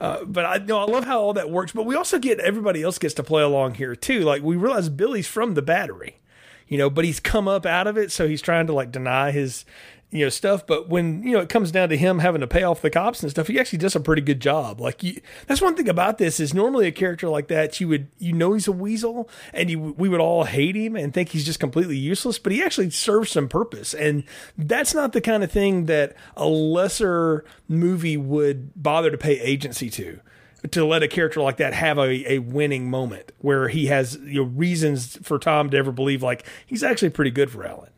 Uh, but I know I love how all that works. But we also get everybody else gets to play along here too. Like we realize Billy's from the battery, you know, but he's come up out of it, so he's trying to like deny his you know stuff but when you know it comes down to him having to pay off the cops and stuff he actually does a pretty good job. Like you, that's one thing about this is normally a character like that you would you know he's a weasel and you, we would all hate him and think he's just completely useless but he actually serves some purpose. And that's not the kind of thing that a lesser movie would bother to pay agency to to let a character like that have a, a winning moment where he has you know, reasons for Tom to ever believe like he's actually pretty good for Ellen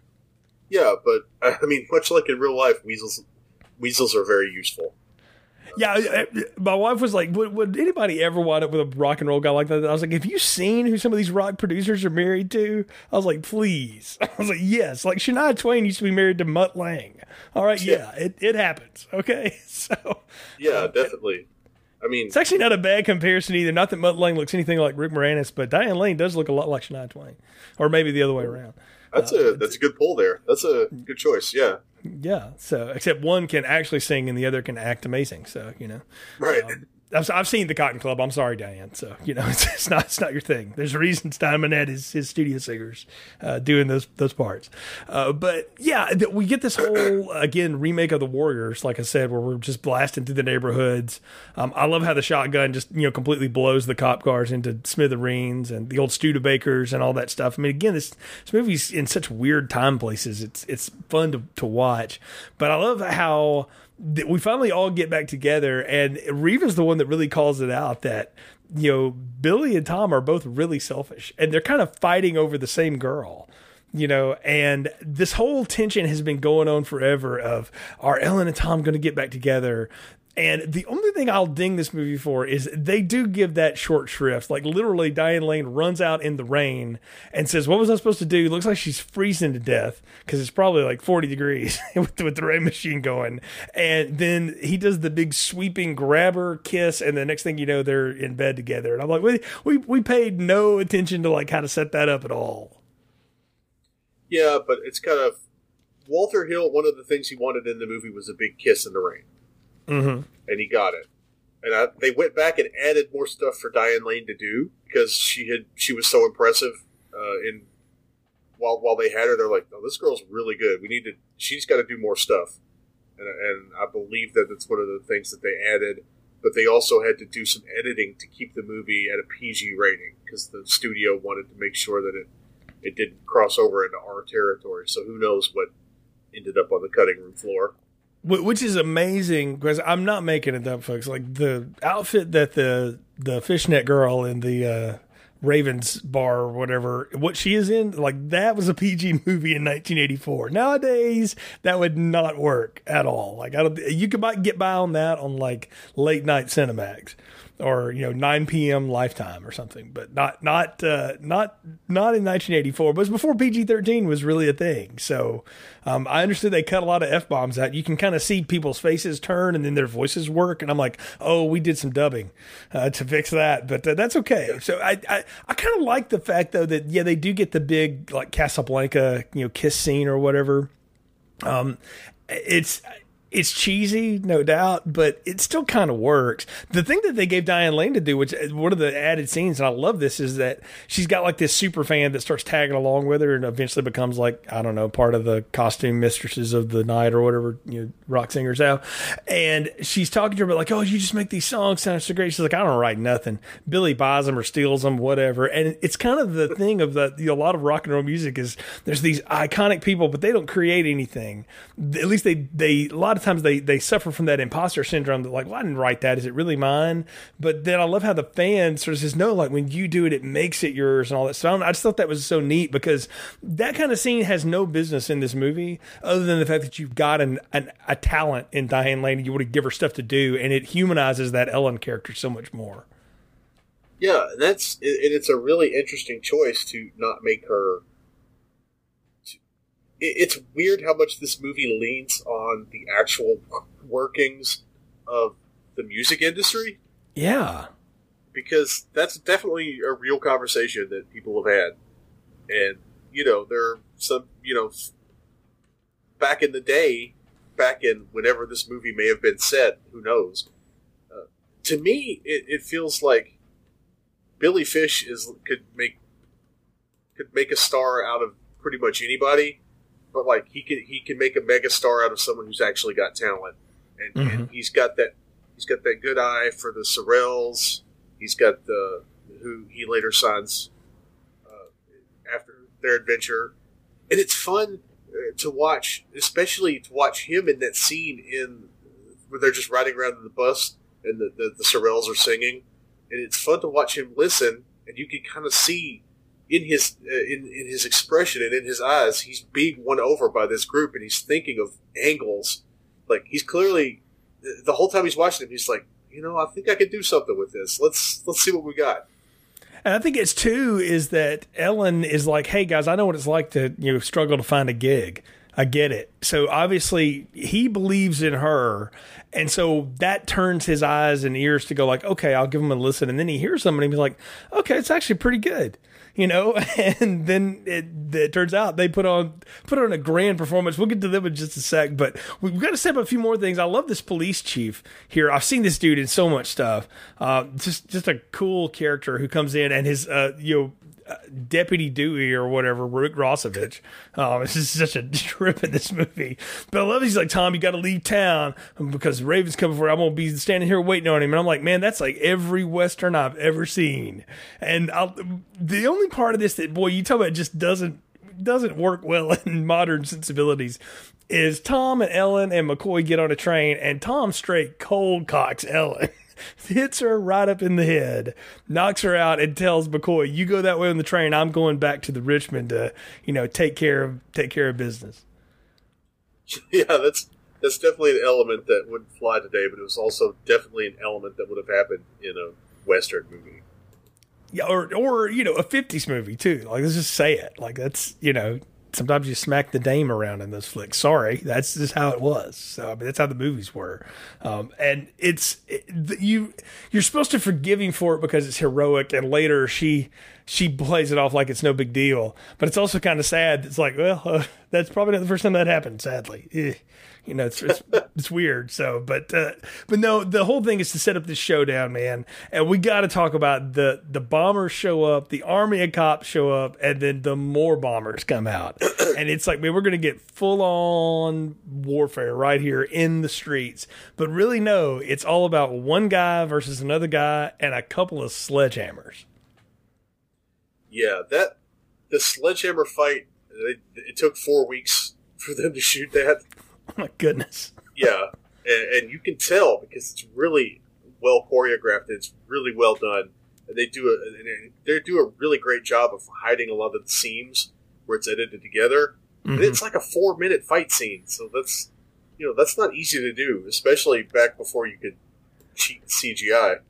yeah, but I mean, much like in real life, weasels weasels are very useful. Yeah, my wife was like, would, would, anybody ever wind up with a rock and roll guy like that? I was like, have you seen who some of these rock producers are married to? I was like, please. I was like, yes. Like Shania Twain used to be married to Mutt Lange. All right, yeah, yeah it, it happens. Okay, so yeah, definitely. I mean, it's actually not a bad comparison either. Not that Mutt Lange looks anything like Rick Moranis, but Diane Lane does look a lot like Shania Twain, or maybe the other way around. That's uh, a that's a good pull there. That's a good choice. Yeah. Yeah. So except one can actually sing and the other can act amazing. So you know. Right. Um, I've, I've seen the Cotton Club. I'm sorry, Diane. So you know, it's, it's not it's not your thing. There's a reason Steinman had his, studio singers uh, doing those those parts. Uh, but yeah, we get this whole again remake of the Warriors. Like I said, where we're just blasting through the neighborhoods. Um, I love how the shotgun just you know completely blows the cop cars into smithereens and the old Studebakers and all that stuff. I mean, again, this this movie's in such weird time places. It's it's fun to to watch. But I love how we finally all get back together, and Reva's the one that really calls it out that you know Billy and Tom are both really selfish, and they're kind of fighting over the same girl. You know, and this whole tension has been going on forever. Of are Ellen and Tom going to get back together? And the only thing I'll ding this movie for is they do give that short shrift. Like literally, Diane Lane runs out in the rain and says, "What was I supposed to do?" Looks like she's freezing to death because it's probably like forty degrees with, with the rain machine going. And then he does the big sweeping grabber kiss, and the next thing you know, they're in bed together. And I'm like, we we we paid no attention to like how to set that up at all. Yeah, but it's kind of Walter Hill. One of the things he wanted in the movie was a big kiss in the rain, Mm-hmm. and he got it. And I, they went back and added more stuff for Diane Lane to do because she had she was so impressive. Uh, in while while they had her, they're like, "Oh, this girl's really good. We need to. She's got to do more stuff." And, and I believe that that's one of the things that they added. But they also had to do some editing to keep the movie at a PG rating because the studio wanted to make sure that it it didn't cross over into our territory. So who knows what ended up on the cutting room floor. Wh- Which is amazing because I'm not making it up, folks. Like the outfit that the the fishnet girl in the uh, Ravens bar or whatever, what she is in, like that was a PG movie in 1984. Nowadays, that would not work at all. Like I don't, you could get by on that on like late night Cinemax or you know 9 p.m. Lifetime or something, but not not uh, not not in 1984. But before PG-13 was really a thing. So um, I understood they cut a lot of f bombs out. You can kind of see people's faces turn and then their voices work, and I'm like, oh, we did some dubbing uh, to fix that, but uh, that's okay. So I I, I kind of like the fact though that yeah they do get the big like Casablanca you know kiss scene or whatever. Um, it's it's cheesy, no doubt, but it still kind of works. The thing that they gave Diane Lane to do, which uh, one of the added scenes, and I love this, is that she's got like this super fan that starts tagging along with her and eventually becomes like, I don't know, part of the costume mistresses of the night or whatever, you know, rock singers have. And she's talking to her about like, oh, you just make these songs sound so great. She's like, I don't write nothing. Billy buys them or steals them, whatever. And it's kind of the thing of the, you know, a lot of rock and roll music is there's these iconic people, but they don't create anything. At least they, they, a lot of times they they suffer from that imposter syndrome that like well I didn't write that. Is it really mine? But then I love how the fan sort of says no like when you do it it makes it yours and all that stuff. I just thought that was so neat because that kind of scene has no business in this movie other than the fact that you've got an, an a talent in Diane Lane you want to give her stuff to do and it humanizes that Ellen character so much more. Yeah, that's and it's a really interesting choice to not make her. It's weird how much this movie leans on the actual workings of the music industry. Yeah. Because that's definitely a real conversation that people have had, and you know there are some you know back in the day, back in whenever this movie may have been set, who knows? Uh, to me, it, it feels like Billy Fish is could make could make a star out of pretty much anybody, but like he can he can make a mega star out of someone who's actually got talent, and, and he's got that he's got that good eye for the Sorels. He's got the who he later signs uh, after their adventure, and it's fun uh, to watch, especially to watch him in that scene in where they're just riding around in the bus and the, the, the Sorels are singing, and it's fun to watch him listen, and you can kind of see in his uh, in in his expression and in his eyes, he's being won over by this group, and he's thinking of angles. Like he's clearly the whole time he's watching him, he's like, you know, I think I could do something with this. Let's let's see what we got. And I think it's too is that Ellen is like, hey guys, I know what it's like to you know struggle to find a gig. I get it. So obviously he believes in her, and so that turns his eyes and ears to go like, okay, I'll give him a listen. And then he hears somebody and he's like, okay, it's actually pretty good, you know. And then it, it turns out they put on put on a grand performance. We'll get to them in just a sec, but we've got to step up a few more things. I love this police chief here. I've seen this dude in so much stuff. Uh, just just a cool character who comes in and his uh, you know Deputy Dewey or whatever, Rick Rossovich. Um, it's just such a trip in this movie. But I love he's like, Tom, you got to leave town because Raven's coming for you. I'm going to be standing here waiting on him. And I'm like, man, that's like every Western I've ever seen. And I'll, the only part of this that, boy, you talk about just doesn't doesn't work well in modern sensibilities is Tom and Ellen and McCoy get on a train and Tom straight cold cocks Ellen. hits her right up in the head, knocks her out, and tells McCoy, "You go that way on the train. I'm going back to the Richmond to, you know, take care of take care of business." Yeah, that's that's definitely an element that wouldn't fly today, but it was also definitely an element that would have happened in a western movie. Yeah, or or you know, a '50s movie too. Like, let's just say it. Like that's you know, sometimes you smack the dame around in those flicks. Sorry, that's just how it was. So I mean, that's how the movies were. Um, and it's it, you you're supposed to forgive him for it because it's heroic. And later she she plays it off like it's no big deal. But it's also kind of sad. It's like, well, uh, that's probably not the first time that happened. Sadly, eh. you know, it's it's, it's weird. So, but uh, but no, the whole thing is to set up this showdown, man. And we got to talk about the the bombers show up, the army of cops show up, and then the more bombers come out, and it's like, man, we're gonna get full on warfare right here in the streets. But really, no, it's all about one guy versus another guy and a couple of sledgehammers. Yeah, that the sledgehammer fight. It, it took four weeks for them to shoot that. Oh my goodness. Yeah, and, and you can tell because it's really well choreographed. It's really well done, and they do a they do a really great job of hiding a lot of the seams where it's edited together. And Mhm. it's like a four minute fight scene, so that's you know that's not easy to do, especially back before you could cheat CGI.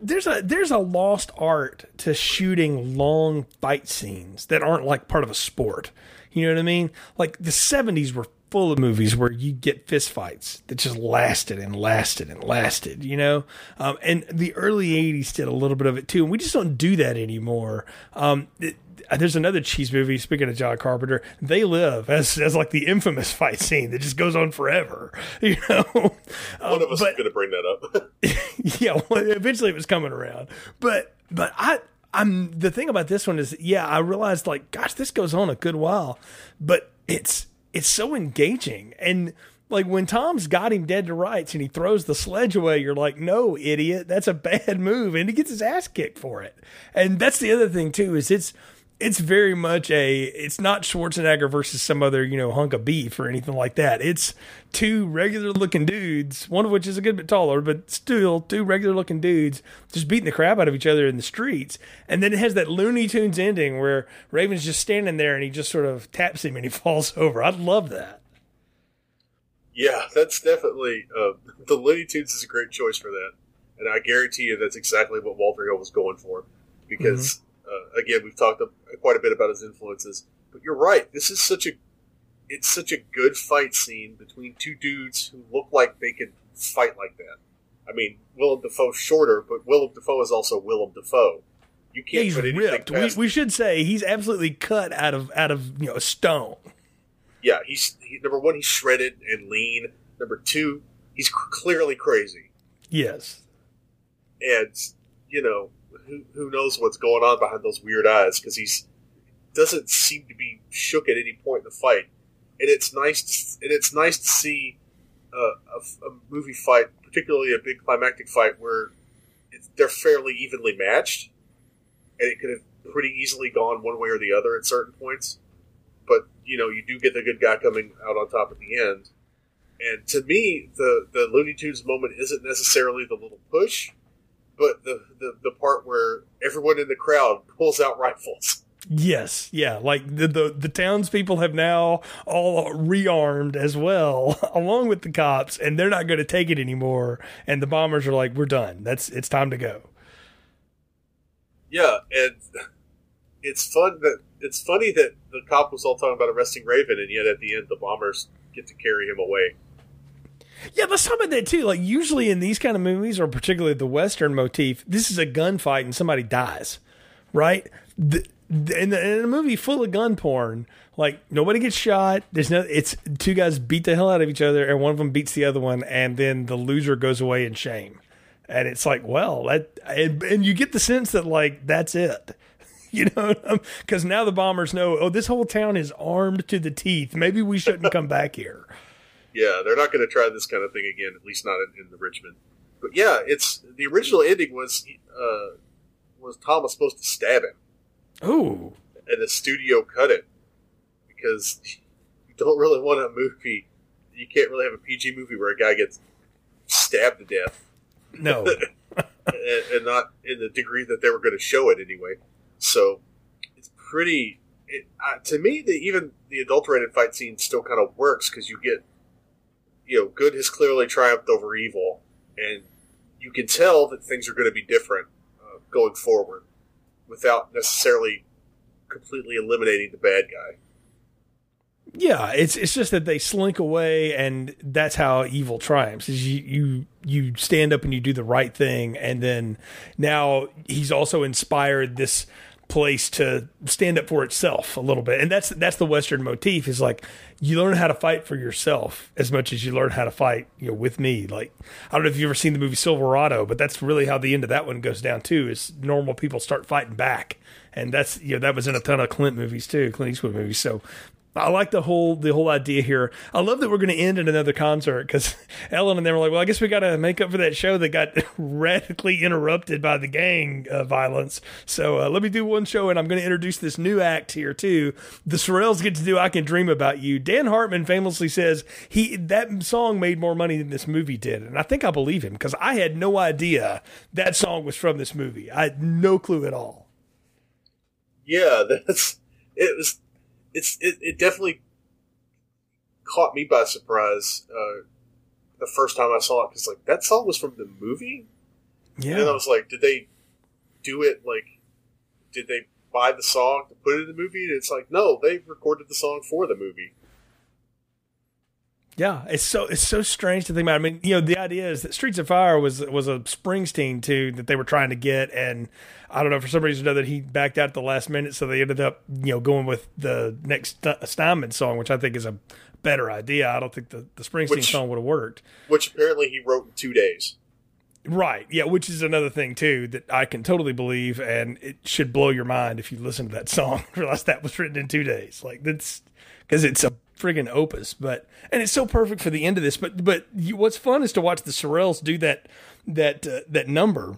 There's a there's a lost art to shooting long fight scenes that aren't like part of a sport. You know what I mean? Like the 70s were full of movies where you get fist fights that just lasted and lasted and lasted, you know? Um, and the early 80s did a little bit of it too. And we just don't do that anymore. Um, it, there's another cheese movie. Speaking of John Carpenter, they live as as like the infamous fight scene that just goes on forever. You know, One Um, of us but- is going to bring that up. yeah, well, eventually it was coming around. But but I I'm the thing about this one is yeah, I realized like gosh, this goes on a good while, but it's it's so engaging and like when Tom's got him dead to rights and he throws the sledge away, you're like, no, idiot, that's a bad move, and he gets his ass kicked for it. And that's the other thing too is it's it's very much a it's not Schwarzenegger versus some other you know hunk of beef or anything like that. It's two regular looking dudes, one of which is a good bit taller, but still two regular looking dudes just beating the crap out of each other in the streets. And then it has that Looney Tunes ending where Raven's just standing there and he just sort of taps him and he falls over. I love that. Yeah, that's definitely uh, the Looney Tunes is a great choice for that, and I guarantee you that's exactly what Walter Hill was going for. Because uh, again, we've talked quite a bit about his influences, but you're right. This is such a it's such a good fight scene between two dudes who look like they could fight like that. I mean, Willem Dafoe's shorter, but Willem Dafoe is also Willem Dafoe. You Yeah, can't he's put anything ripped. We, past. we should say he's absolutely cut out of out of you know stone. yeah, he's he, number one. He's shredded and lean. Number two, he's clearly crazy. Yes. and you know who, knows what's going on behind those weird eyes because he's doesn't seem to be shook at any point in the fight. And it's nice to, and it's nice to see uh, a, a movie fight particularly a big climactic fight where they're fairly evenly matched. And it could have pretty easily gone one way or the other at certain points. But you know you do get the good guy coming out on top at the end. And to me the the looney tunes moment isn't necessarily the little push but the, the the part where everyone in the crowd pulls out rifles. Yes, yeah. Like the, the the townspeople have now all rearmed as well, along with the cops, and they're not going to take it anymore. And the bombers are like, "We're done. That's it's time to go." Yeah, and it's fun that it's funny that the cop was all talking about arresting Raven, and yet at the end the bombers get to carry him away. Yeah, let's talk about that too. Like usually in these kind of movies, or particularly the Western motif, this is a gunfight and somebody dies, right? The, in, the, in a movie full of gun porn, like nobody gets shot. There's no. It's two guys beat the hell out of each other, and one of them beats the other one, and then the loser goes away in shame. And it's like, well, that and, and you get the sense that like that's it. You know, because now the bombers know, oh, this whole town is armed to the teeth. Maybe we shouldn't come back here. Yeah, they're not going to try this kind of thing again, at least not in, in the Richmond. But yeah, it's the original ending was uh, was Thomas supposed to stab him, Ooh, and the studio cut it because you don't really want a movie. You can't really have a PG movie where a guy gets stabbed to death. no. and, and not in the degree that they were going to show it anyway. So it's pretty. It, uh, to me, the even the adulterated fight scene still kind of works because you get, you know, good has clearly triumphed over evil, and you can tell that things are going to be different uh, going forward, without necessarily completely eliminating the bad guy. Yeah, it's it's just that they slink away, and that's how evil triumphs. Is you you you stand up and you do the right thing, and then now he's also inspired this place to stand up for itself a little bit, and that's that's the Western motif. Is like you learn how to fight for yourself as much as you learn how to fight, you know, with me. Like I don't know if you've ever seen the movie Silverado, but that's really how the end of that one goes down too. Is normal people start fighting back and that's you know that was in a ton of Clint movies too, Clint Eastwood movies. So I like the whole the whole idea here. I love that we're going to end in another concert because Ellen and they were like, "Well, I guess we got to make up for that show that got radically interrupted by the gang uh, violence." So uh, let me do one show, and I'm going to introduce this new act here too. The Sorels get to do "I Can Dream About You." Dan Hartman famously says he that song made more money than this movie did, and I think I believe him because I had no idea that song was from this movie. I had no clue at all. Yeah, that's it was it's it, it definitely caught me by surprise uh, the first time I saw it because like that song was from the movie. Yeah, and I was like, did they do it like? Did they buy the song to put it in the movie? And it's like, no, they recorded the song for the movie. Yeah, it's so it's so strange to think about. I mean, you know, the idea is that Streets of Fire was was a Springsteen too that they were trying to get, and I don't know for some reason or that he backed out at the last minute, so they ended up you know going with the next uh, Steinman song, which I think is a better idea. I don't think the the Springsteen which, song would have worked. Which apparently he wrote in two days. Right. Yeah, which is another thing too that I can totally believe, and it should blow your mind if you listen to that song. Realize that was written in two days. Like that's because it's a friggin' opus. But and it's so perfect for the end of this. But but you, what's fun is to watch the Sorels do that that uh, that number.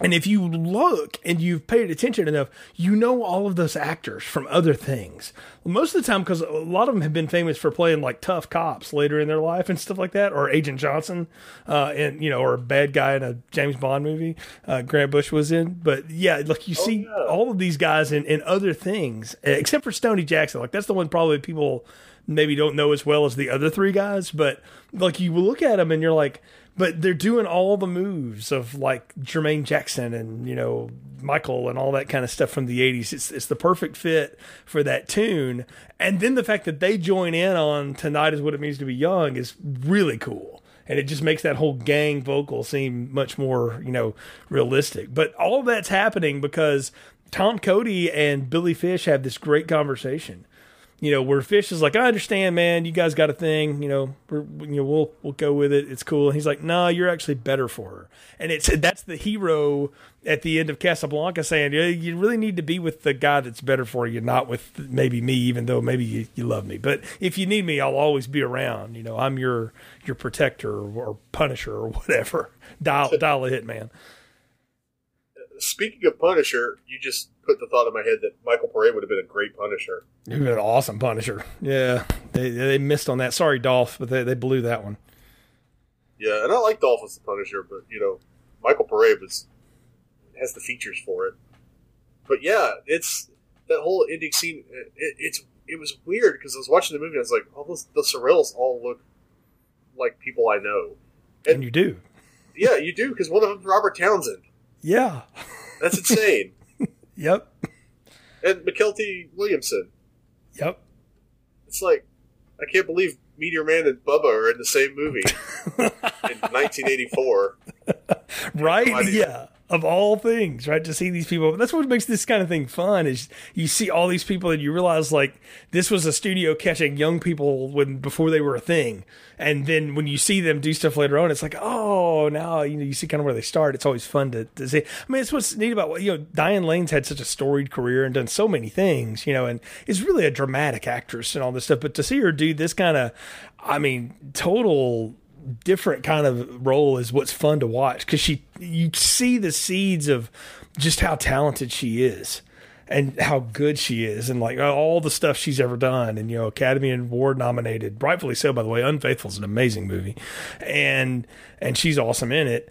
And if you look and you've paid attention enough, you know all of those actors from other things. Most of the time, because a lot of them have been famous for playing like tough cops later in their life and stuff like that, or Agent Johnson, uh, and you know, or a bad guy in a James Bond movie. Uh, Grand Bush was in, but yeah, like you oh, see yeah. all of these guys in, in other things, except for Stoney Jackson. Like that's the one probably people maybe don't know as well as the other three guys, but like you look at them and you're like, but they're doing all the moves of like Jermaine Jackson and you know Michael and all that kind of stuff from the 80s. It's it's the perfect fit for that tune. And then the fact that they join in on Tonight is what it means to be young is really cool. And it just makes that whole gang vocal seem much more, you know, realistic. But all that's happening because Tom Cody and Billy Fish have this great conversation you know, where Fish is like, I understand, man, you guys got a thing, you know, we're, you know, we'll, we'll go with it. It's cool. And he's like, no, nah, you're actually better for her. And it's, that's the hero at the end of Casablanca saying, yeah, you really need to be with the guy that's better for you, not with maybe me, even though maybe you, you love me. But if you need me, I'll always be around. You know, I'm your, your protector or, or punisher or whatever. Dial, dial a hit, man. Speaking of Punisher, you just put the thought in my head that Michael Paré would have been a great Punisher. He'd been an awesome Punisher. Yeah, they they missed on that. Sorry, Dolph, but they they blew that one. Yeah, and I like Dolph as the Punisher, but you know, Michael Paré was has the features for it. But yeah, it's that whole ending scene. It, it's it was weird because I was watching the movie. and I was like, all those the Sorels all look like people I know, and, and you do. Yeah, you do because one of them's Robert Townsend. Yeah, that's insane. Yep. And Mykelti Williamson. Yep. It's like I can't believe Meteor Man and Bubba are in the same movie in 1984. right? Yeah of all things, right? To see these people. That's what makes this kind of thing fun is you see all these people and you realize like this was a studio catching young people when before they were a thing. And then when you see them do stuff later on, it's like, oh, now you know you see kind of where they start. It's always fun to, to see. I mean, it's what's neat about what you know. Diane Lane's had such a storied career and done so many things, you know, and is really a dramatic actress and all this stuff. But to see her do this kind of, I mean, total different kind of role is what's fun to watch because she you see the seeds of just how talented she is and how good she is and like all the stuff she's ever done and you know academy award nominated rightfully so by the way unfaithful is an amazing movie. And and she's awesome in it.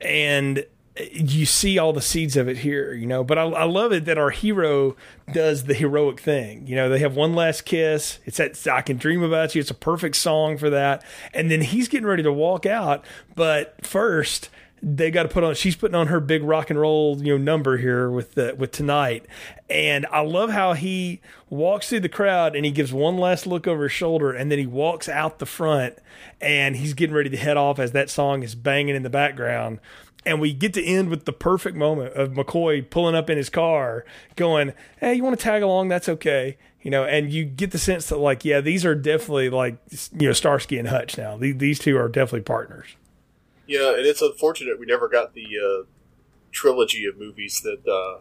And you see all the seeds of it here, you know. But I, I, love it that our hero does the heroic thing. You know, they have one last kiss. It's that I can dream about you. It's a perfect song for that. And then he's getting ready to walk out, but first they got to put on she's putting on her big rock and roll you know number here with the with tonight and i love how he walks through the crowd and he gives one last look over his shoulder and then he walks out the front and he's getting ready to head off as that song is banging in the background and we get to end with the perfect moment of mccoy pulling up in his car going hey you want to tag along? That's okay you know and you get the sense that like yeah these are definitely like you know starsky and hutch now. These two are definitely partners. Yeah, and it's unfortunate we never got the uh, trilogy of movies that uh,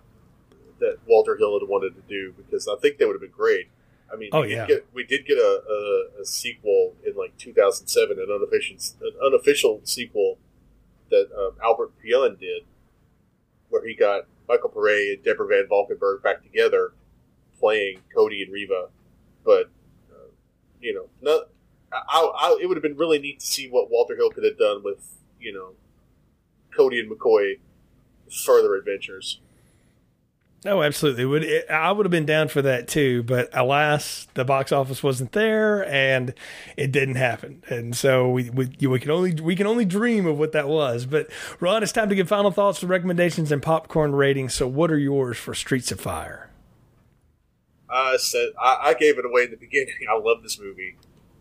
that Walter Hill had wanted to do because I think they would have been great. I mean, oh we yeah, did get, we did get a, a, a, sequel in like 2007, an unofficial an unofficial sequel that um, Albert Pyun did, where he got Michael Paré and Deborah Van Valkenburgh back together, playing Cody and Reva. But uh, you know, I, I, it would have been really neat to see what Walter Hill could have done with you know, Cody and McCoy further adventures. Oh, absolutely. Would I would have been down for that too, but alas, the box office wasn't there, and it didn't happen. And so we we, we can only we can only dream of what that was. But Ron, it's time to give final thoughts, and recommendations, and popcorn ratings. So, what are yours for Streets of Fire? I said I, I gave it away in the beginning. I love this movie.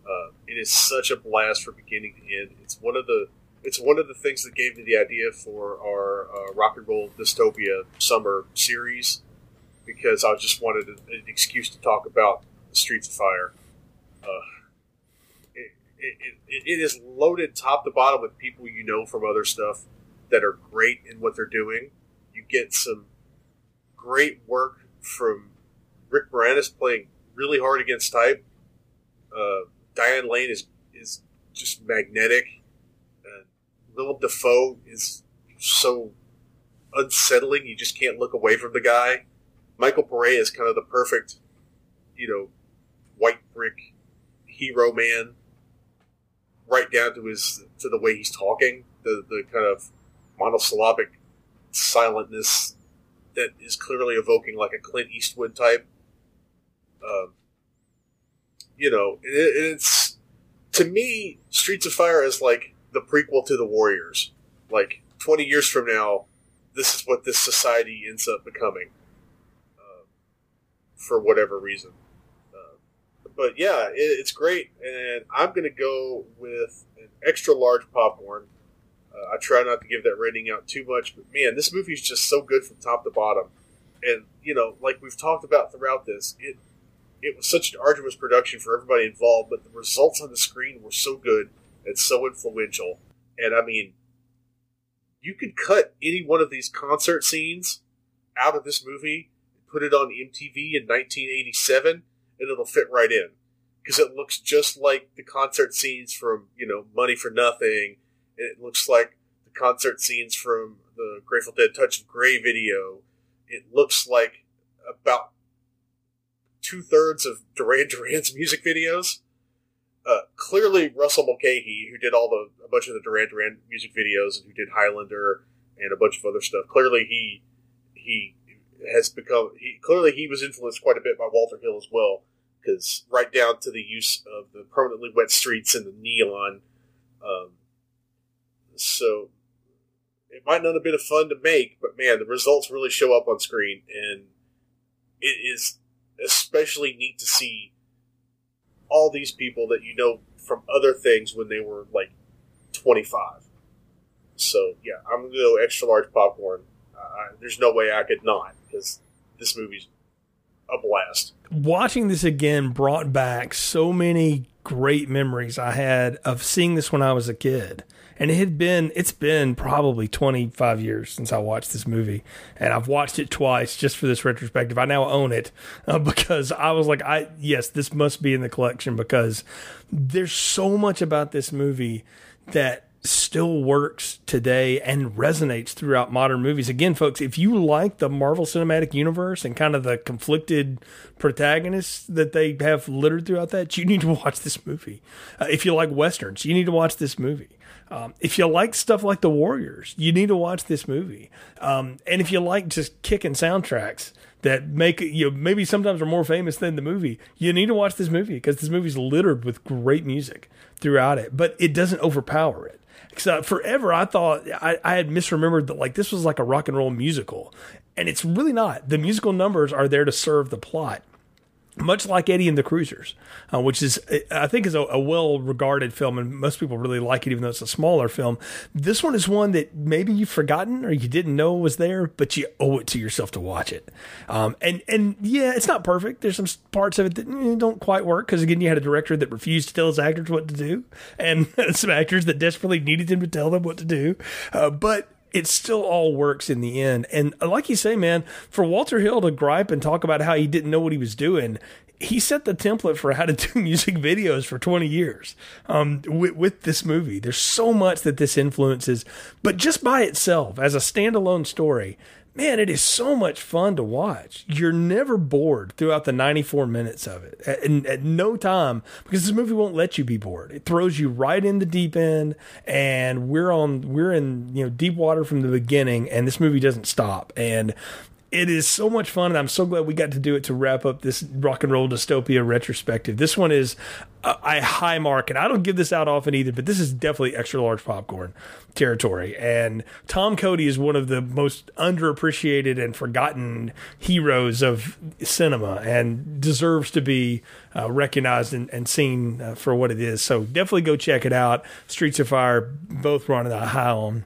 Uh, it is such a blast from beginning to end. It's one of the it's one of the things that gave me the idea for our uh, rock and roll dystopia summer series because I just wanted an, excuse to talk about the Streets of Fire. Uh, it, it, it, it is loaded top to bottom with people you know from other stuff that are great in what they're doing. You get some great work from Rick Moranis playing really hard against type. Uh, Diane Lane is is just magnetic Willem Dafoe is so unsettling. You just can't look away from the guy. Michael Paré is kind of the perfect, you know, white brick hero man, right down to his to the way he's talking, the the kind of monosyllabic silentness that is clearly evoking like a Clint Eastwood type. Um, you know, it, it's to me, Streets of Fire is like the prequel to the Warriors. Like twenty years from now, this is what this society ends up becoming, uh, for whatever reason. Uh, but yeah, it, it's great, and I'm to go with an extra large popcorn. Uh, I try not to give that rating out too much, but man, this movie is just so good from top to bottom. And you know, like we've talked about throughout this, it it was such an arduous production for everybody involved, but the results on the screen were so good it's so influential. And I mean, you could cut any one of these concert scenes out of this movie, put it on MTV in 1987, and it'll fit right in. Because it looks just like the concert scenes from, you know, Money for Nothing, and it looks like the concert scenes from the Grateful Dead Touch of Grey video. It looks like about two thirds of Duran Duran's music videos uh, clearly Russell Mulcahy, who did all the a bunch of the Duran Duran music videos and who did Highlander and a bunch of other stuff. Clearly, he he has become he clearly he was influenced quite a bit by Walter Hill as well, because right down to the use of the permanently wet streets and the neon. Um, so it might not have been a fun to make, but man, the results really show up on screen, and it is especially neat to see all these people that you know from other things when they were like 25. So yeah, I'm gonna go extra large popcorn. Uh, there's no way I could not because this movie's a blast. Watching this again brought back so many great memories I had of seeing this when I was a kid and it had been it's been probably 25 years since I watched this movie and I've watched it twice just for this retrospective. I now own it uh, because I was like I yes, this must be in the collection because there's so much about this movie that still works today and resonates throughout modern movies. Again, folks, if you like the Marvel Cinematic Universe and kind of the conflicted protagonists that they have littered throughout that, you need to watch this movie. Uh, if you like westerns, you need to watch this movie. Um, if you like stuff like The Warriors, you need to watch this movie. Um, and if you like just kicking soundtracks that make you know, maybe sometimes are more famous than the movie, you need to watch this movie because this movie's littered with great music throughout it, but it doesn't overpower it. Because uh, forever I thought I, I had misremembered that like this was like a rock and roll musical, and it's really not. The musical numbers are there to serve the plot much like Eddie and the Cruisers, uh, which is I think is a, a well regarded film, and most people really like it, even though it's a smaller film. This one is one that maybe you've forgotten or you didn't know was there, but you owe it to yourself to watch it. Um, and and yeah, it's not perfect. There's some parts of it that eh, don't quite work because again, you had a director that refused to tell his actors what to do, and some actors that desperately needed him to tell them what to do. Uh, but it still all works in the end. And like you say, man, for Walter Hill to gripe and talk about how he didn't know what he was doing, he set the template for how to do music videos for 20 years um, with, with, this movie. There's so much that this influences, but just by itself, as a standalone story, man, it is so much fun to watch. You're never bored throughout the 94 minutes of it. And at, at, no time, because this movie won't let you be bored. It throws you right in the deep end, and we're on we're in you know deep water from the beginning, and this movie doesn't stop. And it is so much fun, and I'm so glad we got to do it to wrap up this rock and roll dystopia retrospective. This one is a, a high mark, and I don't give this out often either, but this is definitely extra large popcorn territory. And Tom Cody is one of the most underappreciated and forgotten heroes of cinema, and deserves to be uh, recognized and, and seen uh, for what it is. So definitely go check it out. Streets of Fire, both running a high on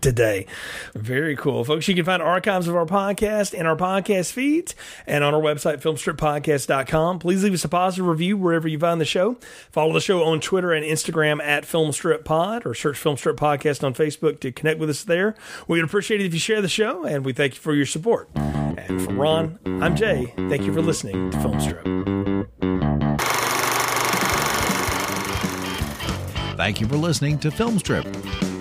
today. Very cool, folks. You can find archives of our podcast in our podcast feeds and on our website, filmstrippodcast.com. Please leave us a positive review wherever you find the show. Follow the show on Twitter and Instagram at FilmStripPod or search Filmstrip Podcast on Facebook to connect with us there. We would appreciate it if you share the show, and we thank you for your support. And for Ron, I'm Jay. Thank you for listening to Filmstrip. Thank you for listening to Filmstrip.